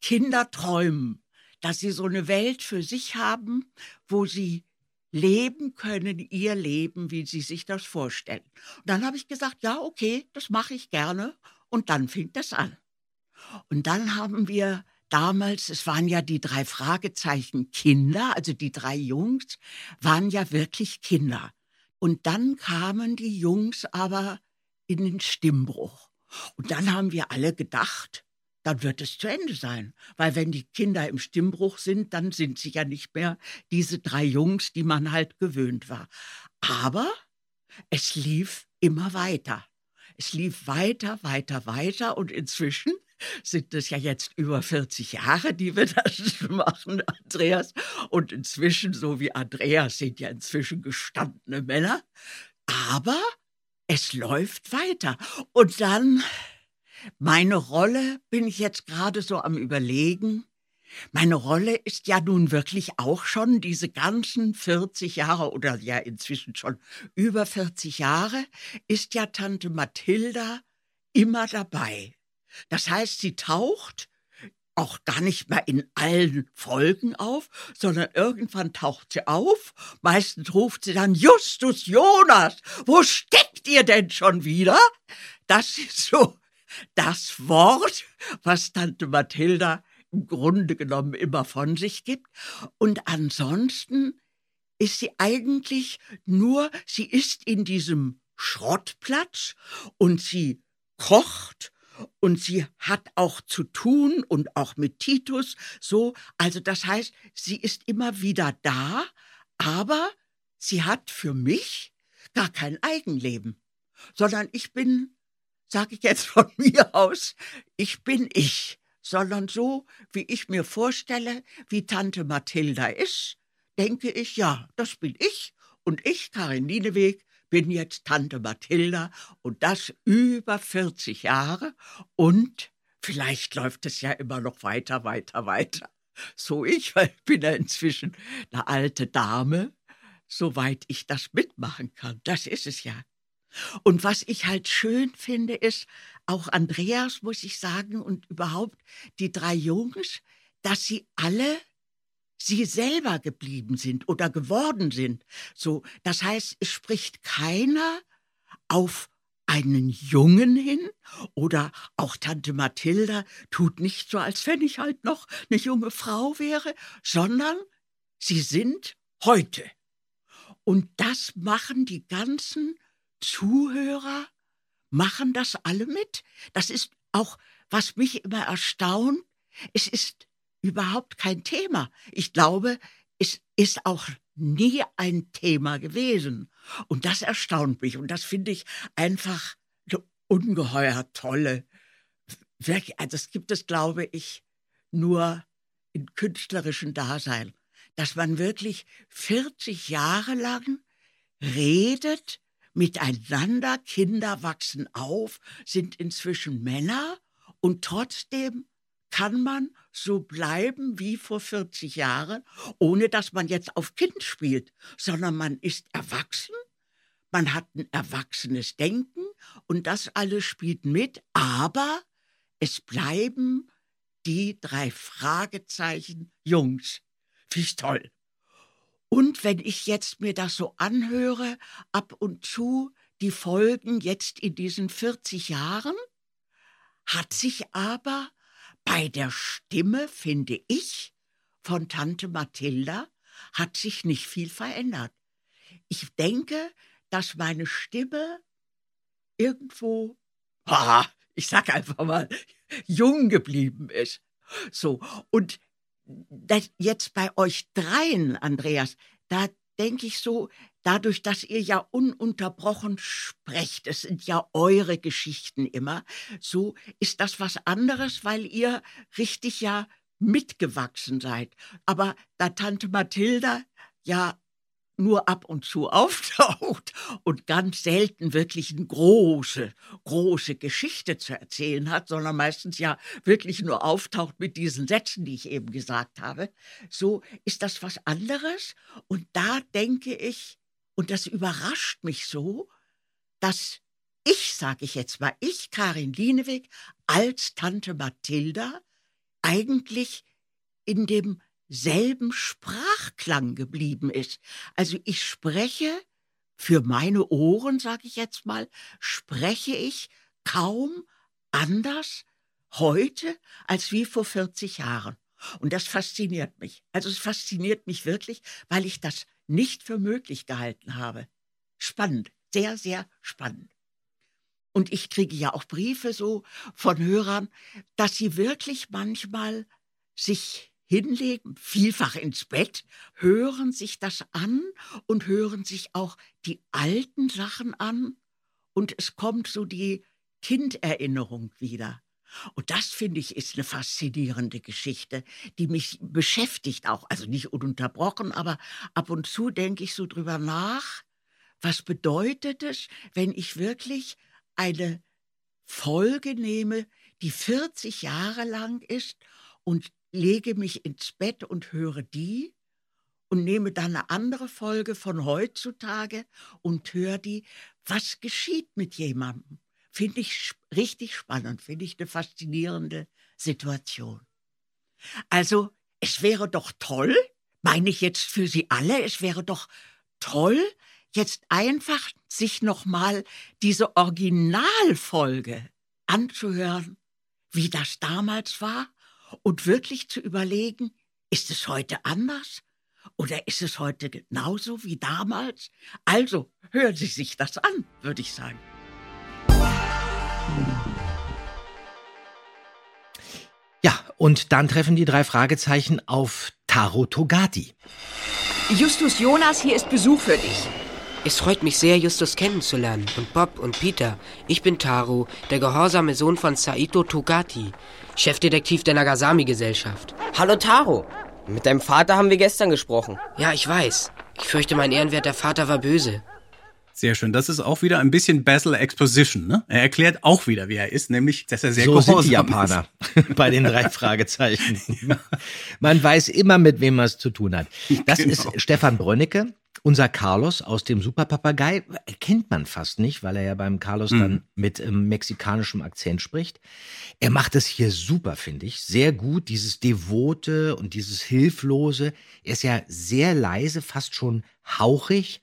Kinder träumen, dass sie so eine Welt für sich haben, wo sie leben können, ihr Leben, wie sie sich das vorstellen. Und dann habe ich gesagt, ja, okay, das mache ich gerne. Und dann fing das an. Und dann haben wir damals, es waren ja die drei Fragezeichen Kinder, also die drei Jungs, waren ja wirklich Kinder. Und dann kamen die Jungs aber in den Stimmbruch. Und dann haben wir alle gedacht, dann wird es zu Ende sein. Weil wenn die Kinder im Stimmbruch sind, dann sind sie ja nicht mehr diese drei Jungs, die man halt gewöhnt war. Aber es lief immer weiter. Es lief weiter, weiter, weiter und inzwischen sind es ja jetzt über 40 Jahre, die wir das [laughs] machen, Andreas. Und inzwischen, so wie Andreas, sind ja inzwischen gestandene Männer. Aber es läuft weiter. Und dann, meine Rolle bin ich jetzt gerade so am Überlegen. Meine Rolle ist ja nun wirklich auch schon diese ganzen 40 Jahre oder ja inzwischen schon über 40 Jahre, ist ja Tante Mathilda immer dabei. Das heißt, sie taucht auch gar nicht mehr in allen Folgen auf, sondern irgendwann taucht sie auf. Meistens ruft sie dann, Justus Jonas, wo steckt ihr denn schon wieder? Das ist so das Wort, was Tante Mathilda im Grunde genommen immer von sich gibt. Und ansonsten ist sie eigentlich nur, sie ist in diesem Schrottplatz und sie kocht und sie hat auch zu tun und auch mit Titus so. Also das heißt, sie ist immer wieder da, aber sie hat für mich gar kein Eigenleben, sondern ich bin, sage ich jetzt von [laughs] mir aus, ich bin ich, sondern so, wie ich mir vorstelle, wie Tante Mathilda ist, denke ich, ja, das bin ich und ich, Karin Lieneweg, bin jetzt Tante Mathilda und das über 40 Jahre und vielleicht läuft es ja immer noch weiter, weiter, weiter. So ich, weil [laughs] ich bin ja inzwischen eine alte Dame, soweit ich das mitmachen kann. Das ist es ja. Und was ich halt schön finde, ist, auch Andreas, muss ich sagen, und überhaupt die drei Jungs, dass sie alle sie selber geblieben sind oder geworden sind. So, das heißt, es spricht keiner auf einen Jungen hin oder auch Tante Mathilda tut nicht so, als wenn ich halt noch eine junge Frau wäre, sondern sie sind heute. Und das machen die ganzen Zuhörer, machen das alle mit. Das ist auch, was mich immer erstaunt. Es ist überhaupt kein Thema. Ich glaube, es ist auch nie ein Thema gewesen. Und das erstaunt mich. Und das finde ich einfach eine ungeheuer tolle. Also das gibt es, glaube ich, nur im künstlerischen Dasein. Dass man wirklich 40 Jahre lang redet, miteinander, Kinder wachsen auf, sind inzwischen Männer und trotzdem kann man so bleiben wie vor 40 Jahren, ohne dass man jetzt auf Kind spielt, sondern man ist erwachsen, man hat ein erwachsenes Denken und das alles spielt mit, aber es bleiben die drei Fragezeichen Jungs. Wie toll. Und wenn ich jetzt mir das so anhöre, ab und zu die Folgen jetzt in diesen 40 Jahren, hat sich aber bei der Stimme, finde ich, von Tante Mathilda hat sich nicht viel verändert. Ich denke, dass meine Stimme irgendwo, [laughs] ich sag einfach mal, jung geblieben ist. So, und jetzt bei euch dreien, Andreas, da denke ich so, dadurch, dass ihr ja ununterbrochen sprecht, es sind ja eure Geschichten immer, so ist das was anderes, weil ihr richtig ja mitgewachsen seid. Aber da Tante Mathilda ja nur ab und zu auftaucht und ganz selten wirklich eine große, große Geschichte zu erzählen hat, sondern meistens ja wirklich nur auftaucht mit diesen Sätzen, die ich eben gesagt habe, so ist das was anderes. Und da denke ich, und das überrascht mich so, dass ich, sage ich jetzt mal, ich, Karin Lieneweg, als Tante Mathilda, eigentlich in dem selben Sprachklang geblieben ist. Also ich spreche für meine Ohren, sage ich jetzt mal, spreche ich kaum anders heute als wie vor 40 Jahren. Und das fasziniert mich. Also es fasziniert mich wirklich, weil ich das nicht für möglich gehalten habe. Spannend, sehr, sehr spannend. Und ich kriege ja auch Briefe so von Hörern, dass sie wirklich manchmal sich hinlegen, vielfach ins Bett, hören sich das an und hören sich auch die alten Sachen an und es kommt so die Kinderinnerung wieder. Und das finde ich ist eine faszinierende Geschichte, die mich beschäftigt auch, also nicht ununterbrochen, aber ab und zu denke ich so drüber nach, was bedeutet es, wenn ich wirklich eine Folge nehme, die 40 Jahre lang ist und lege mich ins Bett und höre die und nehme dann eine andere Folge von heutzutage und höre die, was geschieht mit jemandem. Finde ich richtig spannend, finde ich eine faszinierende Situation. Also, es wäre doch toll, meine ich jetzt für Sie alle, es wäre doch toll, jetzt einfach sich nochmal diese Originalfolge anzuhören, wie das damals war und wirklich zu überlegen, ist es heute anders oder ist es heute genauso wie damals? Also hören Sie sich das an, würde ich sagen. Ja, und dann treffen die drei Fragezeichen auf Taro Togati. Justus Jonas, hier ist Besuch für dich. Es freut mich sehr, Justus kennenzulernen. Und Bob und Peter. Ich bin Taro, der gehorsame Sohn von Saito Togati, Chefdetektiv der Nagasami-Gesellschaft. Hallo Taro. Mit deinem Vater haben wir gestern gesprochen. Ja, ich weiß. Ich fürchte, mein ehrenwerter Vater war böse. Sehr schön. Das ist auch wieder ein bisschen Basil Exposition. Ne? Er erklärt auch wieder, wie er ist, nämlich, dass er sehr so gehorsam sind die Japaner [laughs] bei den drei Fragezeichen. Man weiß immer, mit wem man es zu tun hat. Das Genau. ist Stefan Brönnecke, unser Carlos aus dem Superpapagei. Kennt man fast nicht, weil er ja beim Carlos dann Mhm. mit ähm, mexikanischem Akzent spricht. Er macht es hier super, finde ich. Sehr gut, dieses Devote und dieses Hilflose. Er ist ja sehr leise, fast schon hauchig.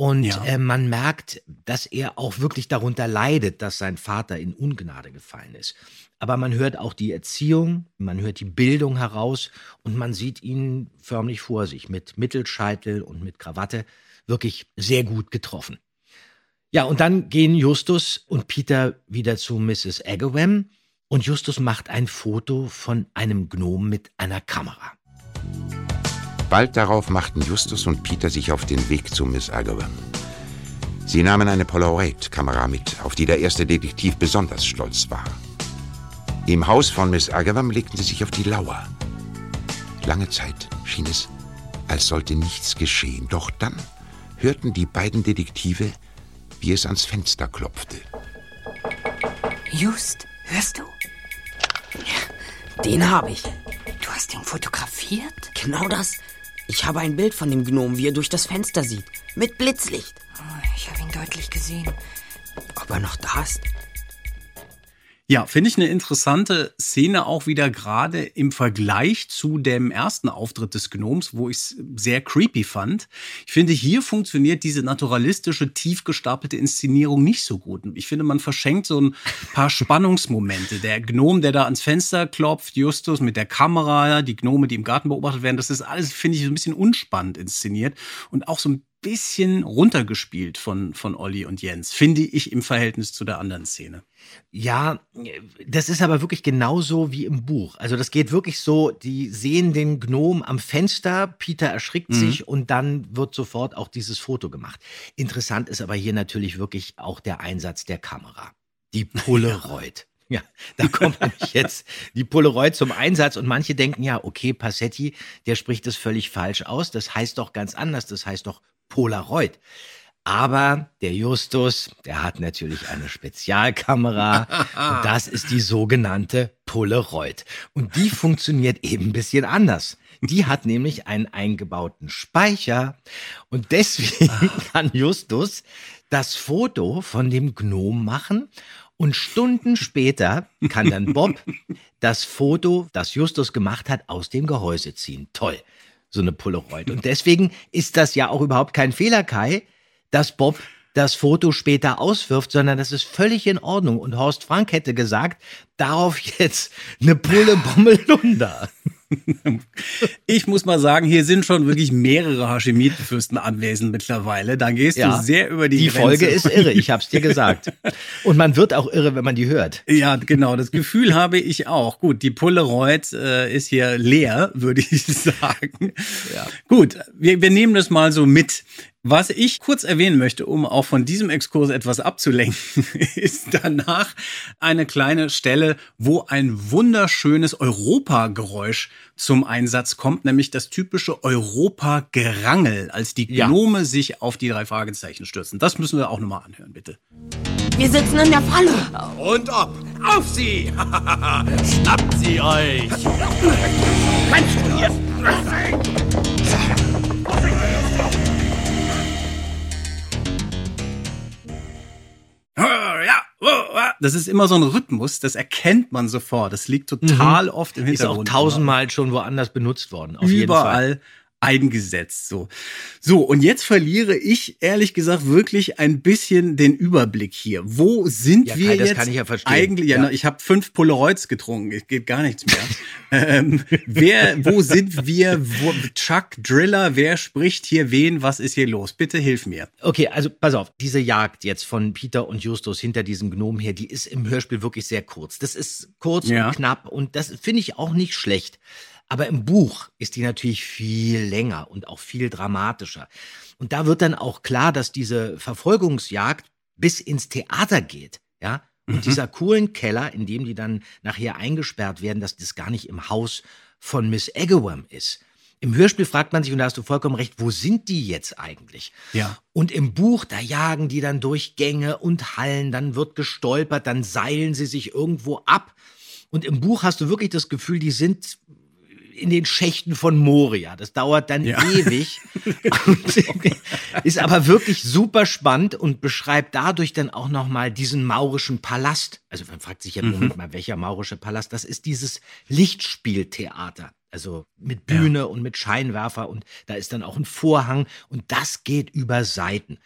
Und Ja. äh, man merkt, dass er auch wirklich darunter leidet, dass sein Vater in Ungnade gefallen ist. Aber man hört auch die Erziehung, man hört die Bildung heraus und man sieht ihn förmlich vor sich mit Mittelscheitel und mit Krawatte wirklich sehr gut getroffen. Ja, und dann gehen Justus und Peter wieder zu Mrs. Agawam und Justus macht ein Foto von einem Gnom mit einer Kamera. Bald darauf machten Justus und Peter sich auf den Weg zu Miss Agawam. Sie nahmen eine Polaroid-Kamera mit, auf die der erste Detektiv besonders stolz war. Im Haus von Miss Agawam legten sie sich auf die Lauer. Lange Zeit schien es, als sollte nichts geschehen. Doch dann hörten die beiden Detektive, wie es ans Fenster klopfte. Just, hörst du? Den habe ich. Du hast ihn fotografiert? Genau das. Ich habe ein Bild von dem Gnom, wie er durch das Fenster sieht. Mit Blitzlicht. Oh, ich habe ihn deutlich gesehen. Ob er noch da ist? Ja, finde ich eine interessante Szene auch wieder gerade im Vergleich zu dem ersten Auftritt des Gnoms, wo ich es sehr creepy fand. Ich finde, hier funktioniert diese naturalistische, tief gestapelte Inszenierung nicht so gut. Ich finde, man verschenkt so ein paar Spannungsmomente. Der Gnom, der da ans Fenster klopft, Justus mit der Kamera, die Gnome, die im Garten beobachtet werden, das ist alles, finde ich, so ein bisschen unspannend inszeniert und auch so ein bisschen runtergespielt von, von Olli und Jens, finde ich im Verhältnis zu der anderen Szene. Ja, das ist aber wirklich genauso wie im Buch. Also das geht wirklich so, die sehen den Gnom am Fenster, Peter erschrickt Mhm. sich und dann wird sofort auch dieses Foto gemacht. Interessant ist aber hier natürlich wirklich auch der Einsatz der Kamera. Die Polaroid. [laughs] Ja, da kommt [laughs] nämlich jetzt die Polaroid zum Einsatz und manche denken ja, okay, Passetti, der spricht das völlig falsch aus. Das heißt doch ganz anders. Das heißt doch Polaroid. Aber der Justus, der hat natürlich eine Spezialkamera und das ist die sogenannte Polaroid. Und die funktioniert eben ein bisschen anders. Die hat nämlich einen eingebauten Speicher und deswegen kann Justus das Foto von dem Gnom machen und Stunden später kann dann Bob [laughs] das Foto, das Justus gemacht hat, aus dem Gehäuse ziehen. Toll, so eine Polaroid. Und deswegen ist das ja auch überhaupt kein Fehler, Kai, dass Bob das Foto später auswirft, sondern das ist völlig in Ordnung. Und Horst Frank hätte gesagt, darauf jetzt eine Pulle Bommelunder. [laughs] Ich muss mal sagen, hier sind schon wirklich mehrere Hashemitenfürsten anwesend mittlerweile. Da gehst du sehr über die, Die Grenze. Folge ist irre, ich hab's dir gesagt. [laughs] Und man wird auch irre, wenn man die hört. Ja, genau. Das Gefühl habe ich auch. Gut, die Polaroid äh, ist hier leer, würde ich [laughs] sagen. Ja. Gut, wir, wir nehmen das mal so mit. Was ich kurz erwähnen möchte, um auch von diesem Exkurs etwas abzulenken, [laughs] ist danach eine kleine Stelle, wo ein wunderschönes Europa-Geräusch zum Einsatz kommt, nämlich das typische Europa-Gerangel, als die Ja. Gnome sich auf die drei Fragezeichen stürzen. Das müssen wir auch nochmal anhören, bitte. Wir sitzen in der Falle. Und ob. Auf sie! [laughs] Schnappt sie euch! Meinst du das ist immer so ein Rhythmus, das erkennt man sofort. Das liegt total oft im Mhm. Ist auch Hintergrund. tausendmal schon woanders benutzt worden. Auf jeden Fall. überall eingesetzt. So. so, und jetzt verliere ich ehrlich gesagt wirklich ein bisschen den Überblick hier. Wo sind Ja, wir Kai, das jetzt kann ich ja verstehen. eigentlich? Ja, Ja. na, ich habe fünf Polaroids getrunken, es geht gar nichts mehr. [laughs] ähm, wer, wo sind wir? Wo, Chuck Driller, wer spricht hier wen? Was ist hier los? Bitte hilf mir. Okay, also pass auf, diese Jagd jetzt von Peter und Justus hinter diesem Gnomen her, die ist im Hörspiel wirklich sehr kurz. Das ist kurz Ja. und knapp und das finde ich auch nicht schlecht. Aber im Buch ist die natürlich viel länger und auch viel dramatischer. Und da wird dann auch klar, dass diese Verfolgungsjagd bis ins Theater geht, ja. Und dieser coolen Keller, in dem die dann nachher eingesperrt werden, dass das gar nicht im Haus von Miss Eggewam ist. Im Hörspiel fragt man sich, und da hast du vollkommen recht, wo sind die jetzt eigentlich? Ja. Und im Buch, da jagen die dann durch Gänge und Hallen, dann wird gestolpert, dann seilen sie sich irgendwo ab. Und im Buch hast du wirklich das Gefühl, die sind in den Schächten von Moria. Das dauert dann Ja. ewig. [laughs] Ist aber wirklich super spannend und beschreibt dadurch dann auch nochmal diesen maurischen Palast. Also man fragt sich ja, Mhm. Mal, welcher maurische Palast? Das ist dieses Lichtspieltheater. Also mit Bühne und mit Scheinwerfer und da ist dann auch ein Vorhang und das geht über Seiten.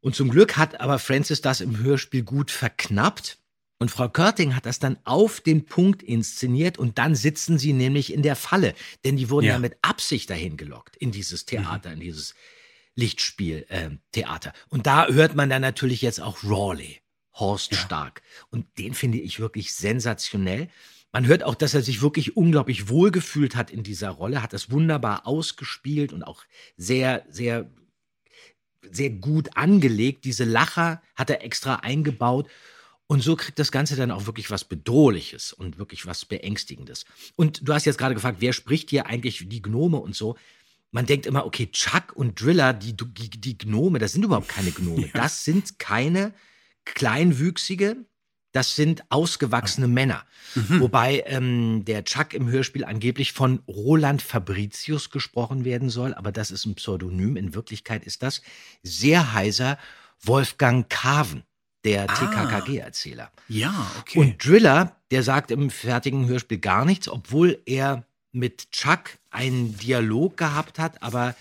Und zum Glück hat aber Francis das im Hörspiel gut verknappt. Und Frau Körting hat das dann auf den Punkt inszeniert und dann sitzen sie nämlich in der Falle. Denn die wurden ja, Ja. mit Absicht dahin gelockt in dieses Theater, in dieses Lichtspiel-Theater. und da hört man dann natürlich jetzt auch Rawley, Horst Stark. Und den finde ich wirklich sensationell. Man hört auch, dass er sich wirklich unglaublich wohlgefühlt hat in dieser Rolle, hat das wunderbar ausgespielt und auch sehr, sehr sehr gut angelegt. Diese Lacher hat er extra eingebaut. Und so kriegt das Ganze dann auch wirklich was Bedrohliches und wirklich was Beängstigendes. Und du hast jetzt gerade gefragt, wer spricht hier eigentlich die Gnome und so? Man denkt immer, okay, Chuck und Driller, die, die, die Gnome, das sind überhaupt keine Gnome. [laughs] Das sind keine kleinwüchsige, das sind ausgewachsene Männer. Wobei ähm, der Chuck im Hörspiel angeblich von Roland Fabricius gesprochen werden soll, aber das ist ein Pseudonym. In Wirklichkeit ist das sehr heiser Wolfgang Kaven, der TKKG-Erzähler. Ja, okay. Und Driller, der sagt im fertigen Hörspiel gar nichts, obwohl er mit Chuck einen Dialog gehabt hat, aber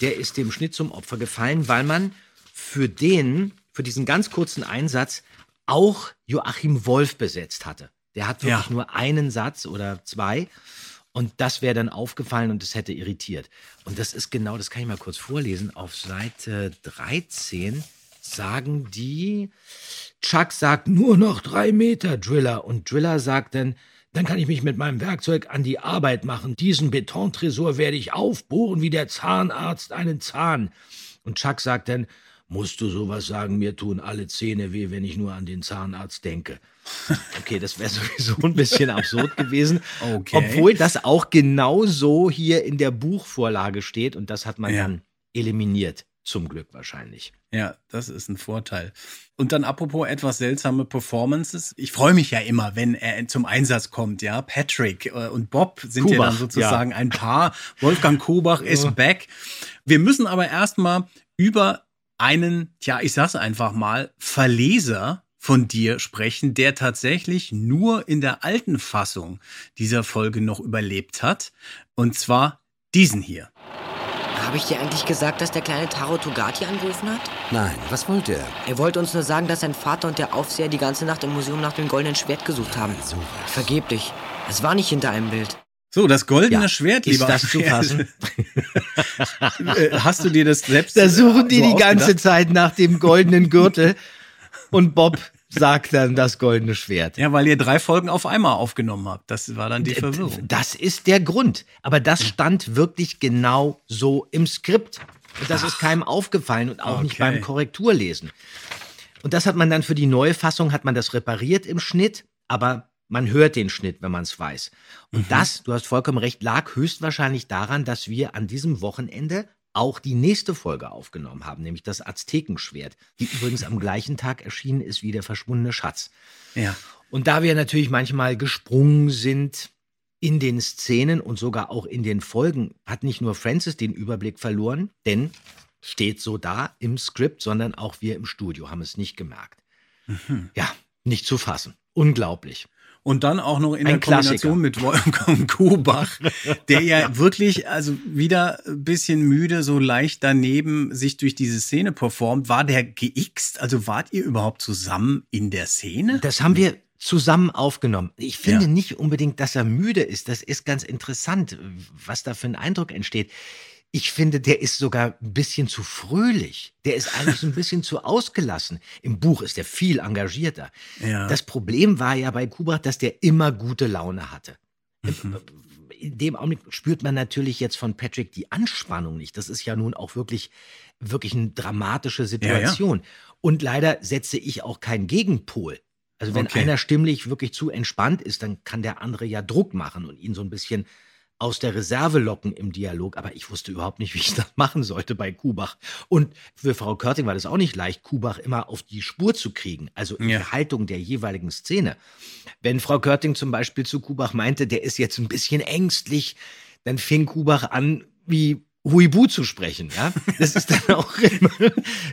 der ist dem Schnitt zum Opfer gefallen, weil man für den, für diesen ganz kurzen Einsatz auch Joachim Wolf besetzt hatte. Der hat wirklich Ja. nur einen Satz oder zwei. Und das wäre dann aufgefallen und das hätte irritiert. Und das ist genau, das kann ich mal kurz vorlesen. Auf Seite 13 sagen die, Chuck sagt nur noch drei Meter, Driller. Und Driller sagt dann, dann kann ich mich mit meinem Werkzeug an die Arbeit machen. Diesen Betontresor werde ich aufbohren wie der Zahnarzt einen Zahn. Und Chuck sagt dann, musst du sowas sagen, mir tun alle Zähne weh, wenn ich nur an den Zahnarzt denke. [laughs] Okay, das wäre sowieso ein bisschen absurd gewesen. Okay. Obwohl das auch genau so hier in der Buchvorlage steht und das hat man Ja. dann eliminiert. Zum Glück wahrscheinlich. Ja, das ist ein Vorteil. Und dann apropos etwas seltsame Performances. Ich freue mich ja immer, wenn er zum Einsatz kommt, ja. Patrick äh, und Bob sind ja Kubach, dann sozusagen ein Paar. Wolfgang Kubach [laughs] ist back. Wir müssen aber erstmal über einen, tja, ich sag's einfach mal, Verleser von dir sprechen, der tatsächlich nur in der alten Fassung dieser Folge noch überlebt hat. Und zwar diesen hier. Habe ich dir eigentlich gesagt, dass der kleine Taro Togati angerufen hat? Nein, was wollte er? Er wollte uns nur sagen, dass sein Vater und der Aufseher die ganze Nacht im Museum nach dem goldenen Schwert gesucht haben. Vergeblich. Es war nicht hinter einem Bild. So, das goldene Ja, Schwert, ist lieber das zu fassen? [laughs] Äh, Hast du dir das selbst Da suchen die so die ganze? Zeit nach dem goldenen Gürtel und Bob sagt dann das goldene Schwert. Ja, weil ihr drei Folgen auf einmal aufgenommen habt. Das war dann die Verwirrung. Das ist der Grund. Aber das stand wirklich genau so im Skript. Und das ist keinem aufgefallen und auch nicht Okay. beim Korrekturlesen. Und das hat man dann für die neue Fassung, hat man das repariert im Schnitt, aber man hört den Schnitt, wenn man es weiß. Und das, du hast vollkommen recht, lag höchstwahrscheinlich daran, dass wir an diesem Wochenende auch die nächste Folge aufgenommen haben, nämlich das Aztekenschwert, die übrigens am gleichen Tag erschienen ist wie der verschwundene Schatz. Ja. Und da wir natürlich manchmal gesprungen sind in den Szenen und sogar auch in den Folgen, hat nicht nur Francis den Überblick verloren, denn steht so da im Skript, sondern auch wir im Studio haben es nicht gemerkt. Ja, nicht zu fassen. Unglaublich. Und dann auch noch in Ein der Kombination mit Wolfgang [laughs] Kubach, der ja wirklich, also wieder ein bisschen müde, so leicht daneben sich durch diese Szene performt. War der geixt? Also wart ihr überhaupt zusammen in der Szene? Das haben wir zusammen aufgenommen. Ich finde Ja. nicht unbedingt, dass er müde ist. Das ist ganz interessant, was da für ein Eindruck entsteht. Ich finde, der ist sogar ein bisschen zu fröhlich. Der ist eigentlich so ein bisschen zu ausgelassen. Im Buch ist er viel engagierter. Ja. Das Problem war ja bei Kubach, dass der immer gute Laune hatte. In dem Augenblick spürt man natürlich jetzt von Patrick die Anspannung nicht. Das ist ja nun auch wirklich, wirklich eine dramatische Situation. Und leider setze ich auch keinen Gegenpol. Also wenn Okay. einer stimmlich wirklich zu entspannt ist, dann kann der andere ja Druck machen und ihn so ein bisschen aus der Reserve locken im Dialog. Aber ich wusste überhaupt nicht, [laughs] wie ich das machen sollte bei Kubach. Und für Frau Körting war das auch nicht leicht, Kubach immer auf die Spur zu kriegen. Also in Ja. der Haltung der jeweiligen Szene. Wenn Frau Körting zum Beispiel zu Kubach meinte, der ist jetzt ein bisschen ängstlich, dann fing Kubach an, wie Huibu zu sprechen, ja. Das ist dann [laughs] auch immer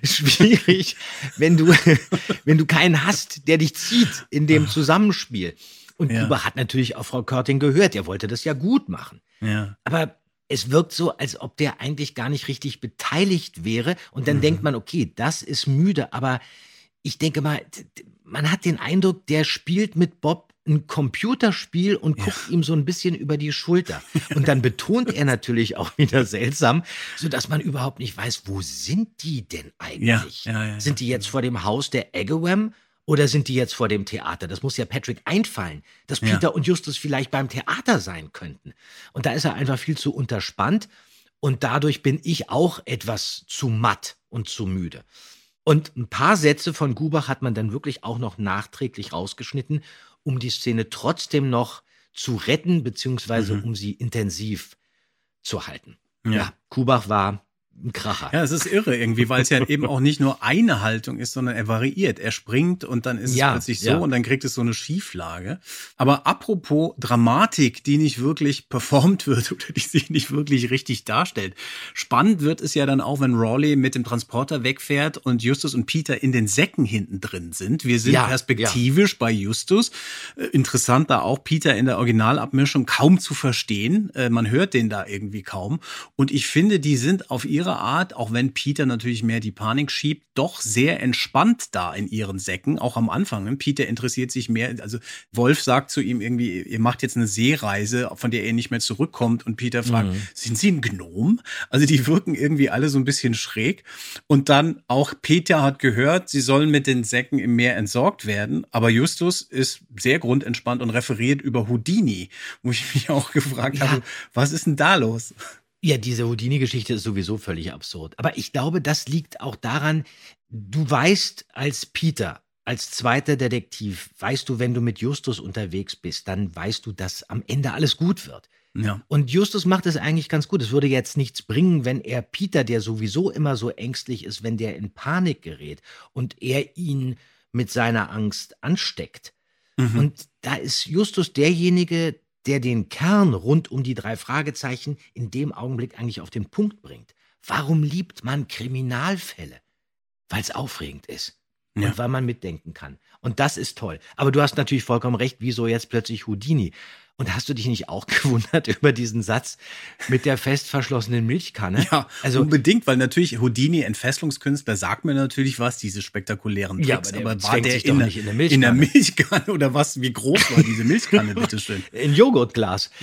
schwierig, wenn du, [laughs] wenn du keinen hast, der dich zieht in dem Zusammenspiel. Und Ja. Kubach hat natürlich auch Frau Körting gehört, er wollte das ja gut machen. Ja. Aber es wirkt so, als ob der eigentlich gar nicht richtig beteiligt wäre. Und dann denkt man, okay, das ist müde. Aber ich denke mal, man hat den Eindruck, der spielt mit Bob ein Computerspiel und guckt ihm so ein bisschen über die Schulter. Und dann betont er natürlich auch wieder seltsam, sodass man überhaupt nicht weiß, wo sind die denn eigentlich? Ja, ja, ja, sind die jetzt vor dem Haus der Eggewam oder sind die jetzt vor dem Theater? Das muss ja Patrick einfallen, dass Ja. Peter und Justus vielleicht beim Theater sein könnten. Und da ist er einfach viel zu unterspannt. Und dadurch bin ich auch etwas zu matt und zu müde. Und ein paar Sätze von Gubach hat man dann wirklich auch noch nachträglich rausgeschnitten, um die Szene trotzdem noch zu retten, beziehungsweise Mhm. um sie intensiv zu halten. Ja. Ja, Kubach war ein Kracher. Ja, es ist irre irgendwie, weil es ja eben auch nicht nur eine Haltung ist, sondern er variiert. Er springt und dann ist Ja, es plötzlich so ja. und dann kriegt es so eine Schieflage. Aber apropos Dramatik, die nicht wirklich performt wird [laughs] oder die sich nicht wirklich richtig darstellt. Spannend wird es ja dann auch, wenn Rawley mit dem Transporter wegfährt und Justus und Peter in den Säcken hinten drin sind. Wir sind Ja, perspektivisch bei Justus. Äh, Interessant da auch Peter in der Originalabmischung kaum zu verstehen. Äh, Man hört den da irgendwie kaum. Und ich finde, die sind auf ihre Art, auch wenn Peter natürlich mehr die Panik schiebt, doch sehr entspannt da in ihren Säcken, auch am Anfang. Peter interessiert sich mehr, also Wolf sagt zu ihm irgendwie, ihr macht jetzt eine Seereise, von der ihr nicht mehr zurückkommt. Und Peter fragt, Mhm. sind Sie ein Gnom? Also die wirken irgendwie alle so ein bisschen schräg. Und dann auch Peter hat gehört, sie sollen mit den Säcken im Meer entsorgt werden. Aber Justus ist sehr grundentspannt und referiert über Houdini, wo ich mich auch gefragt Ja. habe, was ist denn da los? Ja, diese Houdini-Geschichte ist sowieso völlig absurd. Aber ich glaube, das liegt auch daran, du weißt als Peter, als zweiter Detektiv, weißt du, wenn du mit Justus unterwegs bist, dann weißt du, dass am Ende alles gut wird. Ja. Und Justus macht es eigentlich ganz gut. Es würde jetzt nichts bringen, wenn er Peter, der sowieso immer so ängstlich ist, wenn der in Panik gerät und er ihn mit seiner Angst ansteckt. Mhm. Und da ist Justus derjenige, der den Kern rund um die drei Fragezeichen in dem Augenblick eigentlich auf den Punkt bringt. Warum liebt man Kriminalfälle? Weil es aufregend ist. Ja. Und weil man mitdenken kann. Und das ist toll. Aber du hast natürlich vollkommen recht, wieso jetzt plötzlich Houdini? Und hast du dich nicht auch [laughs] gewundert über diesen Satz mit der fest verschlossenen Milchkanne? Ja, also unbedingt, weil natürlich Houdini, Entfesselungskünstler, sagt mir natürlich was, diese spektakulären Ja, Tricks. aber der aber war der in, der- nicht in der in der Milchkanne. Milchkanne oder was? Wie groß war diese Milchkanne, [laughs] bitteschön? Ein Joghurtglas. [laughs]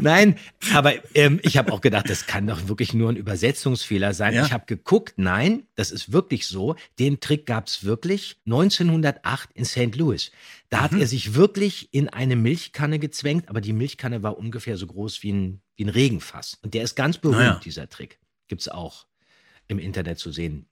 Nein, aber ähm, ich habe auch gedacht, das kann doch wirklich nur ein Übersetzungsfehler sein. Ja. Ich habe geguckt, nein, das ist wirklich so. Den Trick gab es wirklich 1908 in St. Louis. Da hat Mhm. er sich wirklich in eine Milchkanne gezwängt, aber die Milchkanne war ungefähr so groß wie ein wie ein Regenfass. Und der ist ganz berühmt, Naja. dieser Trick. Gibt's auch im Internet zu sehen.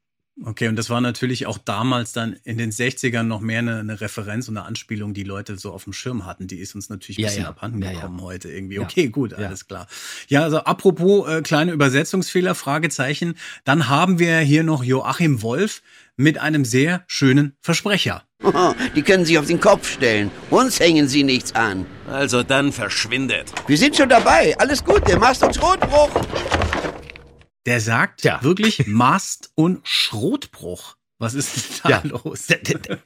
Okay, und das war natürlich auch damals dann in den 60ern noch mehr eine, eine Referenz und eine Anspielung, die Leute so auf dem Schirm hatten. Die ist uns natürlich ein Ja, bisschen ja. abhanden Ja, ja. gekommen heute irgendwie. Ja. Okay, gut, Ja. alles klar. Ja, also apropos äh, kleine Übersetzungsfehler, Fragezeichen. Dann haben wir hier noch Joachim Wolf mit einem sehr schönen Versprecher. [laughs] Die können sich auf den Kopf stellen. Uns hängen sie nichts an. Also dann verschwindet. Wir sind schon dabei. Alles gut, der Mast und Schrotbruch. Der sagt wirklich Mast- und Schrotbruch. Was ist denn da los?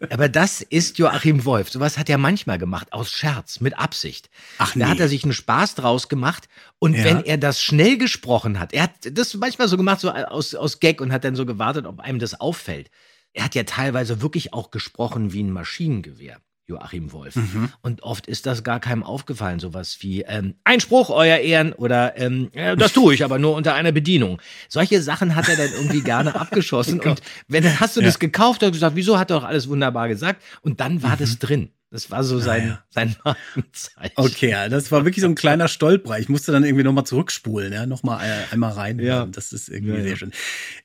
Aber das ist Joachim Wolf. Sowas hat er manchmal gemacht, aus Scherz, mit Absicht. Ach Da nee. hat er sich einen Spaß draus gemacht. Und Ja. wenn er das schnell gesprochen hat, er hat das manchmal so gemacht, so aus, aus Gag und hat dann so gewartet, ob einem das auffällt. Er hat ja teilweise wirklich auch gesprochen wie ein Maschinengewehr, Joachim Wolf. Mhm. Und oft ist das gar keinem aufgefallen, sowas wie ähm, Einspruch, euer Ehren, oder ähm, äh, das tue ich aber nur unter einer Bedienung. Solche Sachen hat er dann irgendwie gerne [laughs] abgeschossen. und wenn dann hast du Ja. das gekauft, hast du gesagt, wieso hat er doch alles wunderbar gesagt? Und dann war Mhm. das drin. Das war so sein, sein [laughs] Markenzeichen. Okay, ja, das war wirklich so ein kleiner Stolperer. Ich musste dann irgendwie nochmal zurückspulen, ja, nochmal äh, einmal rein. Ja. Das ist irgendwie ja. sehr schön.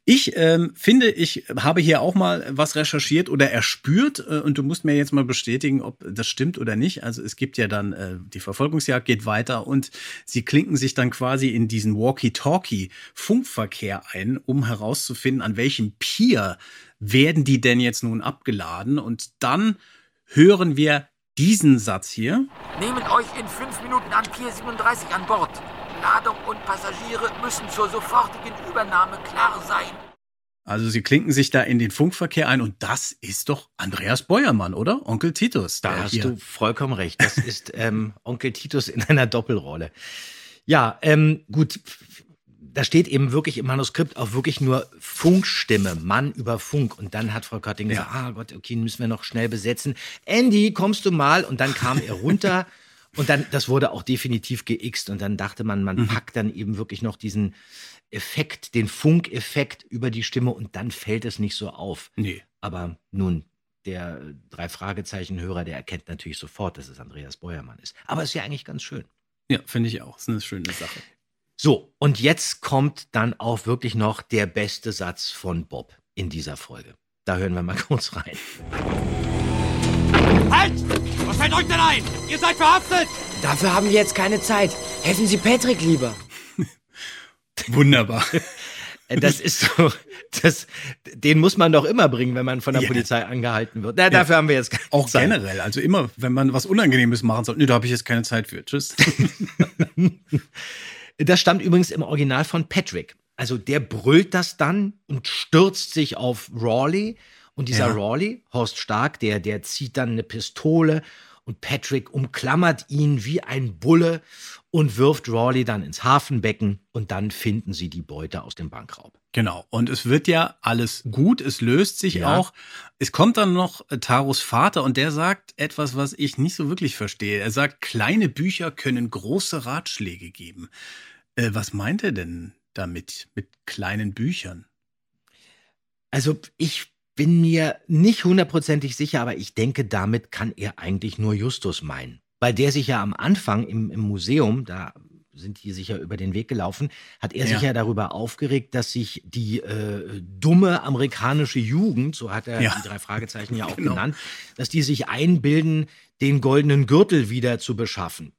Ich ähm, finde, ich habe hier auch mal was recherchiert oder erspürt äh, und du musst mir jetzt mal bestätigen, ob das stimmt oder nicht. Also es gibt ja dann, äh, die Verfolgungsjagd geht weiter und sie klinken sich dann quasi in diesen Walkie-Talkie-Funkverkehr ein, um herauszufinden, an welchem Pier werden die denn jetzt nun abgeladen und dann hören wir diesen Satz hier. Nehmen euch in fünf Minuten an Pier 37 an Bord. Ladung und Passagiere müssen zur sofortigen Übernahme klar sein. Also sie klinken sich da in den Funkverkehr ein und das ist doch Andreas Beuermann, oder? Onkel Titus. Da hast hier- du vollkommen recht. Das ist ähm, Onkel Titus in einer Doppelrolle. Ja, ähm, gut. Da steht eben wirklich im Manuskript auch wirklich nur Funkstimme, Mann über Funk. Und dann hat Frau Kötting gesagt, ah Gott, okay, müssen wir noch schnell besetzen. Andy, kommst du mal? Und dann kam er runter. [laughs] Und dann, das wurde auch definitiv geixt. Und dann dachte man, man Mhm. packt dann eben wirklich noch diesen Effekt, den Funkeffekt über die Stimme und dann fällt es nicht so auf. Nee. Aber nun, der drei Fragezeichen-Hörer, der erkennt natürlich sofort, dass es Andreas Beuermann ist. Aber ist ja eigentlich ganz schön. Ja, finde ich auch. Ist eine schöne Sache. So, und jetzt kommt dann auch wirklich noch der beste Satz von Bob in dieser Folge. Da hören wir mal [laughs] kurz rein. Halt! Was fällt euch denn ein? Ihr seid verhaftet! Dafür haben wir jetzt keine Zeit. Helfen Sie Patrick lieber. [laughs] Wunderbar. Äh, Das ist so, das, den muss man doch immer bringen, wenn man von der Ja. Polizei angehalten wird. Na, dafür haben wir jetzt keine Auch Zeit. generell. Also immer, wenn man was Unangenehmes machen soll. Nee, da habe ich jetzt keine Zeit für. Tschüss. [laughs] Das stammt übrigens im Original von Patrick. Also der brüllt das dann und stürzt sich auf Rawley. Und dieser Ja. Rawley, Horst Stark, der, der zieht dann eine Pistole und Patrick umklammert ihn wie ein Bulle und wirft Rawley dann ins Hafenbecken und dann finden sie die Beute aus dem Bankraub. Genau. Und es wird ja alles gut. Es löst sich Ja. auch. Es kommt dann noch äh, Taros Vater und der sagt etwas, was ich nicht so wirklich verstehe. Er sagt, kleine Bücher können große Ratschläge geben. Äh, was meint er denn damit, mit kleinen Büchern? Also ich bin mir nicht hundertprozentig sicher, aber ich denke, damit kann er eigentlich nur Justus meinen. Weil der sich ja am Anfang im, im Museum, da sind die sicher über den Weg gelaufen, hat er Ja. sich ja darüber aufgeregt, dass sich die äh, dumme amerikanische Jugend, so hat er Ja. die drei Fragezeichen ja auch [laughs] Genau. genannt, dass die sich einbilden, den goldenen Gürtel wieder zu beschaffen.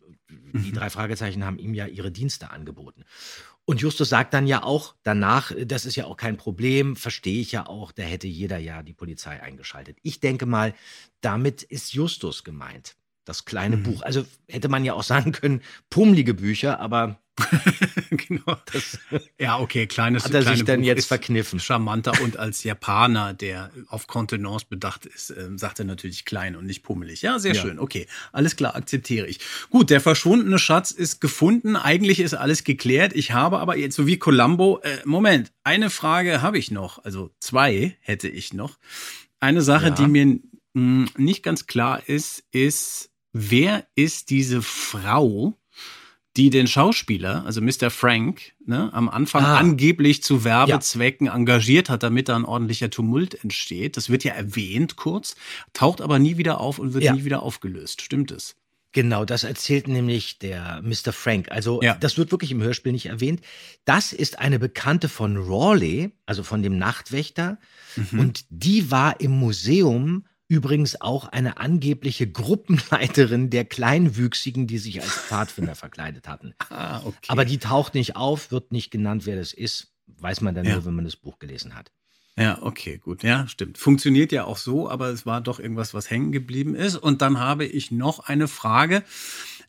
Die drei Fragezeichen haben ihm ja ihre Dienste angeboten. Und Justus sagt dann ja auch danach, das ist ja auch kein Problem, verstehe ich ja auch, da hätte jeder ja die Polizei eingeschaltet. Ich denke mal, damit ist Justus gemeint. Das kleine Mhm. Buch. Also hätte man ja auch sagen können, pummelige Bücher, aber [laughs] genau. ja, okay, kleines Hat er sich kleine denn Buch jetzt verkniffen? Charmanter und als Japaner, der auf Kontenance bedacht ist, ähm, sagt er natürlich klein und nicht pummelig. Ja, sehr Ja. schön. Okay, alles klar, akzeptiere ich. Gut, der verschwundene Schatz ist gefunden. Eigentlich ist alles geklärt. Ich habe aber jetzt so wie Columbo, äh, Moment, eine Frage habe ich noch. Also zwei hätte ich noch. Eine Sache, Ja. die mir mh, nicht ganz klar ist, ist, wer ist diese Frau, die den Schauspieler, also Mr. Frank, ne, am Anfang Ah. angeblich zu Werbezwecken engagiert hat, damit da ein ordentlicher Tumult entsteht. Das wird ja erwähnt kurz, taucht aber nie wieder auf und wird Ja. nie wieder aufgelöst. Stimmt es? Genau, das erzählt nämlich der Mr. Frank. Also Ja. das wird wirklich im Hörspiel nicht erwähnt. Das ist eine Bekannte von Rawley, also von dem Nachtwächter. Mhm. Und die war im Museum übrigens auch eine angebliche Gruppenleiterin der Kleinwüchsigen, die sich als Pfadfinder verkleidet hatten. [laughs] Ah, okay. Aber die taucht nicht auf, wird nicht genannt, wer das ist. Weiß man dann Ja. nur, wenn man das Buch gelesen hat. Ja, okay, gut. Ja, stimmt. Funktioniert ja auch so, aber es war doch irgendwas, was hängen geblieben ist. Und dann habe ich noch eine Frage.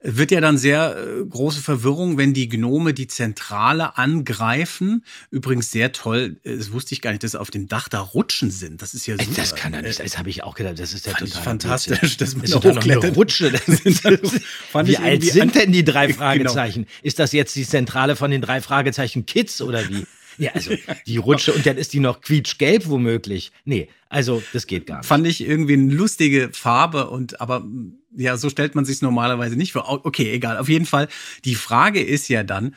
Wird ja dann sehr äh, große Verwirrung, wenn die Gnome die Zentrale angreifen. Übrigens sehr toll, äh, das wusste ich gar nicht, dass sie auf dem Dach da rutschen sind. Das ist ja super. Das kann er nicht. Äh, Das habe ich auch gedacht. Das ist ja total fantastisch, dass man ist da doch noch eine. Rutsche. [laughs] Das wie alt sind denn die drei [laughs] Genau. Fragezeichen? Ist das jetzt die Zentrale von den drei Fragezeichen Kids oder wie? Ja, also die Rutsche und dann ist die noch quietschgelb womöglich. Nee, also das geht gar nicht. Fand ich irgendwie eine lustige Farbe und aber ja, so stellt man sich normalerweise nicht vor. Okay, egal. Auf jeden Fall. Die Frage ist ja dann,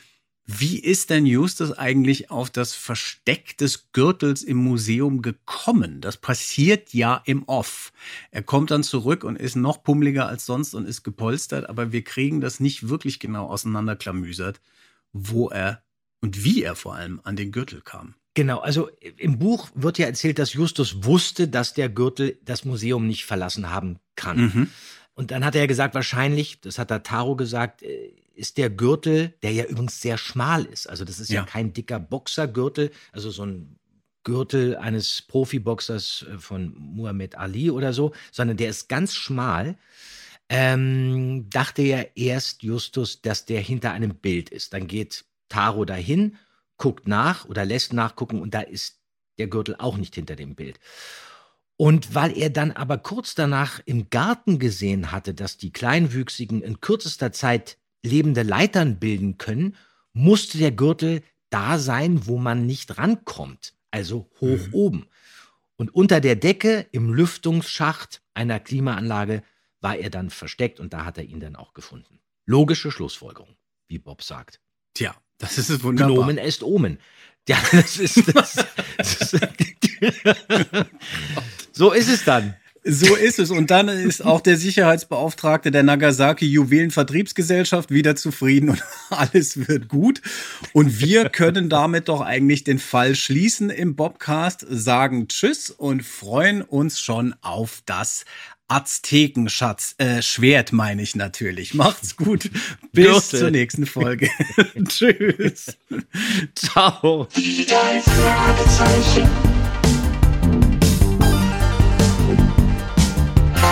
wie ist denn Justus eigentlich auf das Versteck des Gürtels im Museum gekommen? Das passiert ja im Off. Er kommt dann zurück und ist noch pummeliger als sonst und ist gepolstert, aber wir kriegen das nicht wirklich genau auseinanderklamüsert, wo er und wie er vor allem an den Gürtel kam. Genau, also im Buch wird ja erzählt, dass Justus wusste, dass der Gürtel das Museum nicht verlassen haben kann. Mhm. Und dann hat er gesagt, wahrscheinlich, das hat der Taro gesagt, äh, ist der Gürtel, der ja übrigens sehr schmal ist. Also das ist ja, Ja. kein dicker Boxergürtel, also so ein Gürtel eines Profiboxers äh, von Muhammad Ali oder so, sondern der ist ganz schmal. Ähm, dachte ja erst Justus, dass der hinter einem Bild ist. Dann geht Taro dahin, guckt nach oder lässt nachgucken und da ist der Gürtel auch nicht hinter dem Bild. Und weil er dann aber kurz danach im Garten gesehen hatte, dass die Kleinwüchsigen in kürzester Zeit lebende Leitern bilden können, musste der Gürtel da sein, wo man nicht rankommt, also hoch oben. Und unter der Decke im Lüftungsschacht einer Klimaanlage war er dann versteckt und da hat er ihn dann auch gefunden. Logische Schlussfolgerung, wie Bob sagt. Tja, das ist es wunderbar. Gnomen est Omen. Ja, das ist das. [laughs] das ist, [laughs] [laughs] so ist es dann. So ist es. Und dann ist auch der Sicherheitsbeauftragte der Nagasaki Juwelenvertriebsgesellschaft wieder zufrieden und [laughs] alles wird gut. Und wir können damit doch eigentlich den Fall schließen im Bobcast, sagen Tschüss und freuen uns schon auf das Aztekenschatz, äh, Schwert meine ich natürlich. Macht's gut. Bis Gürtel. zur nächsten Folge. [laughs] Tschüss. Ciao.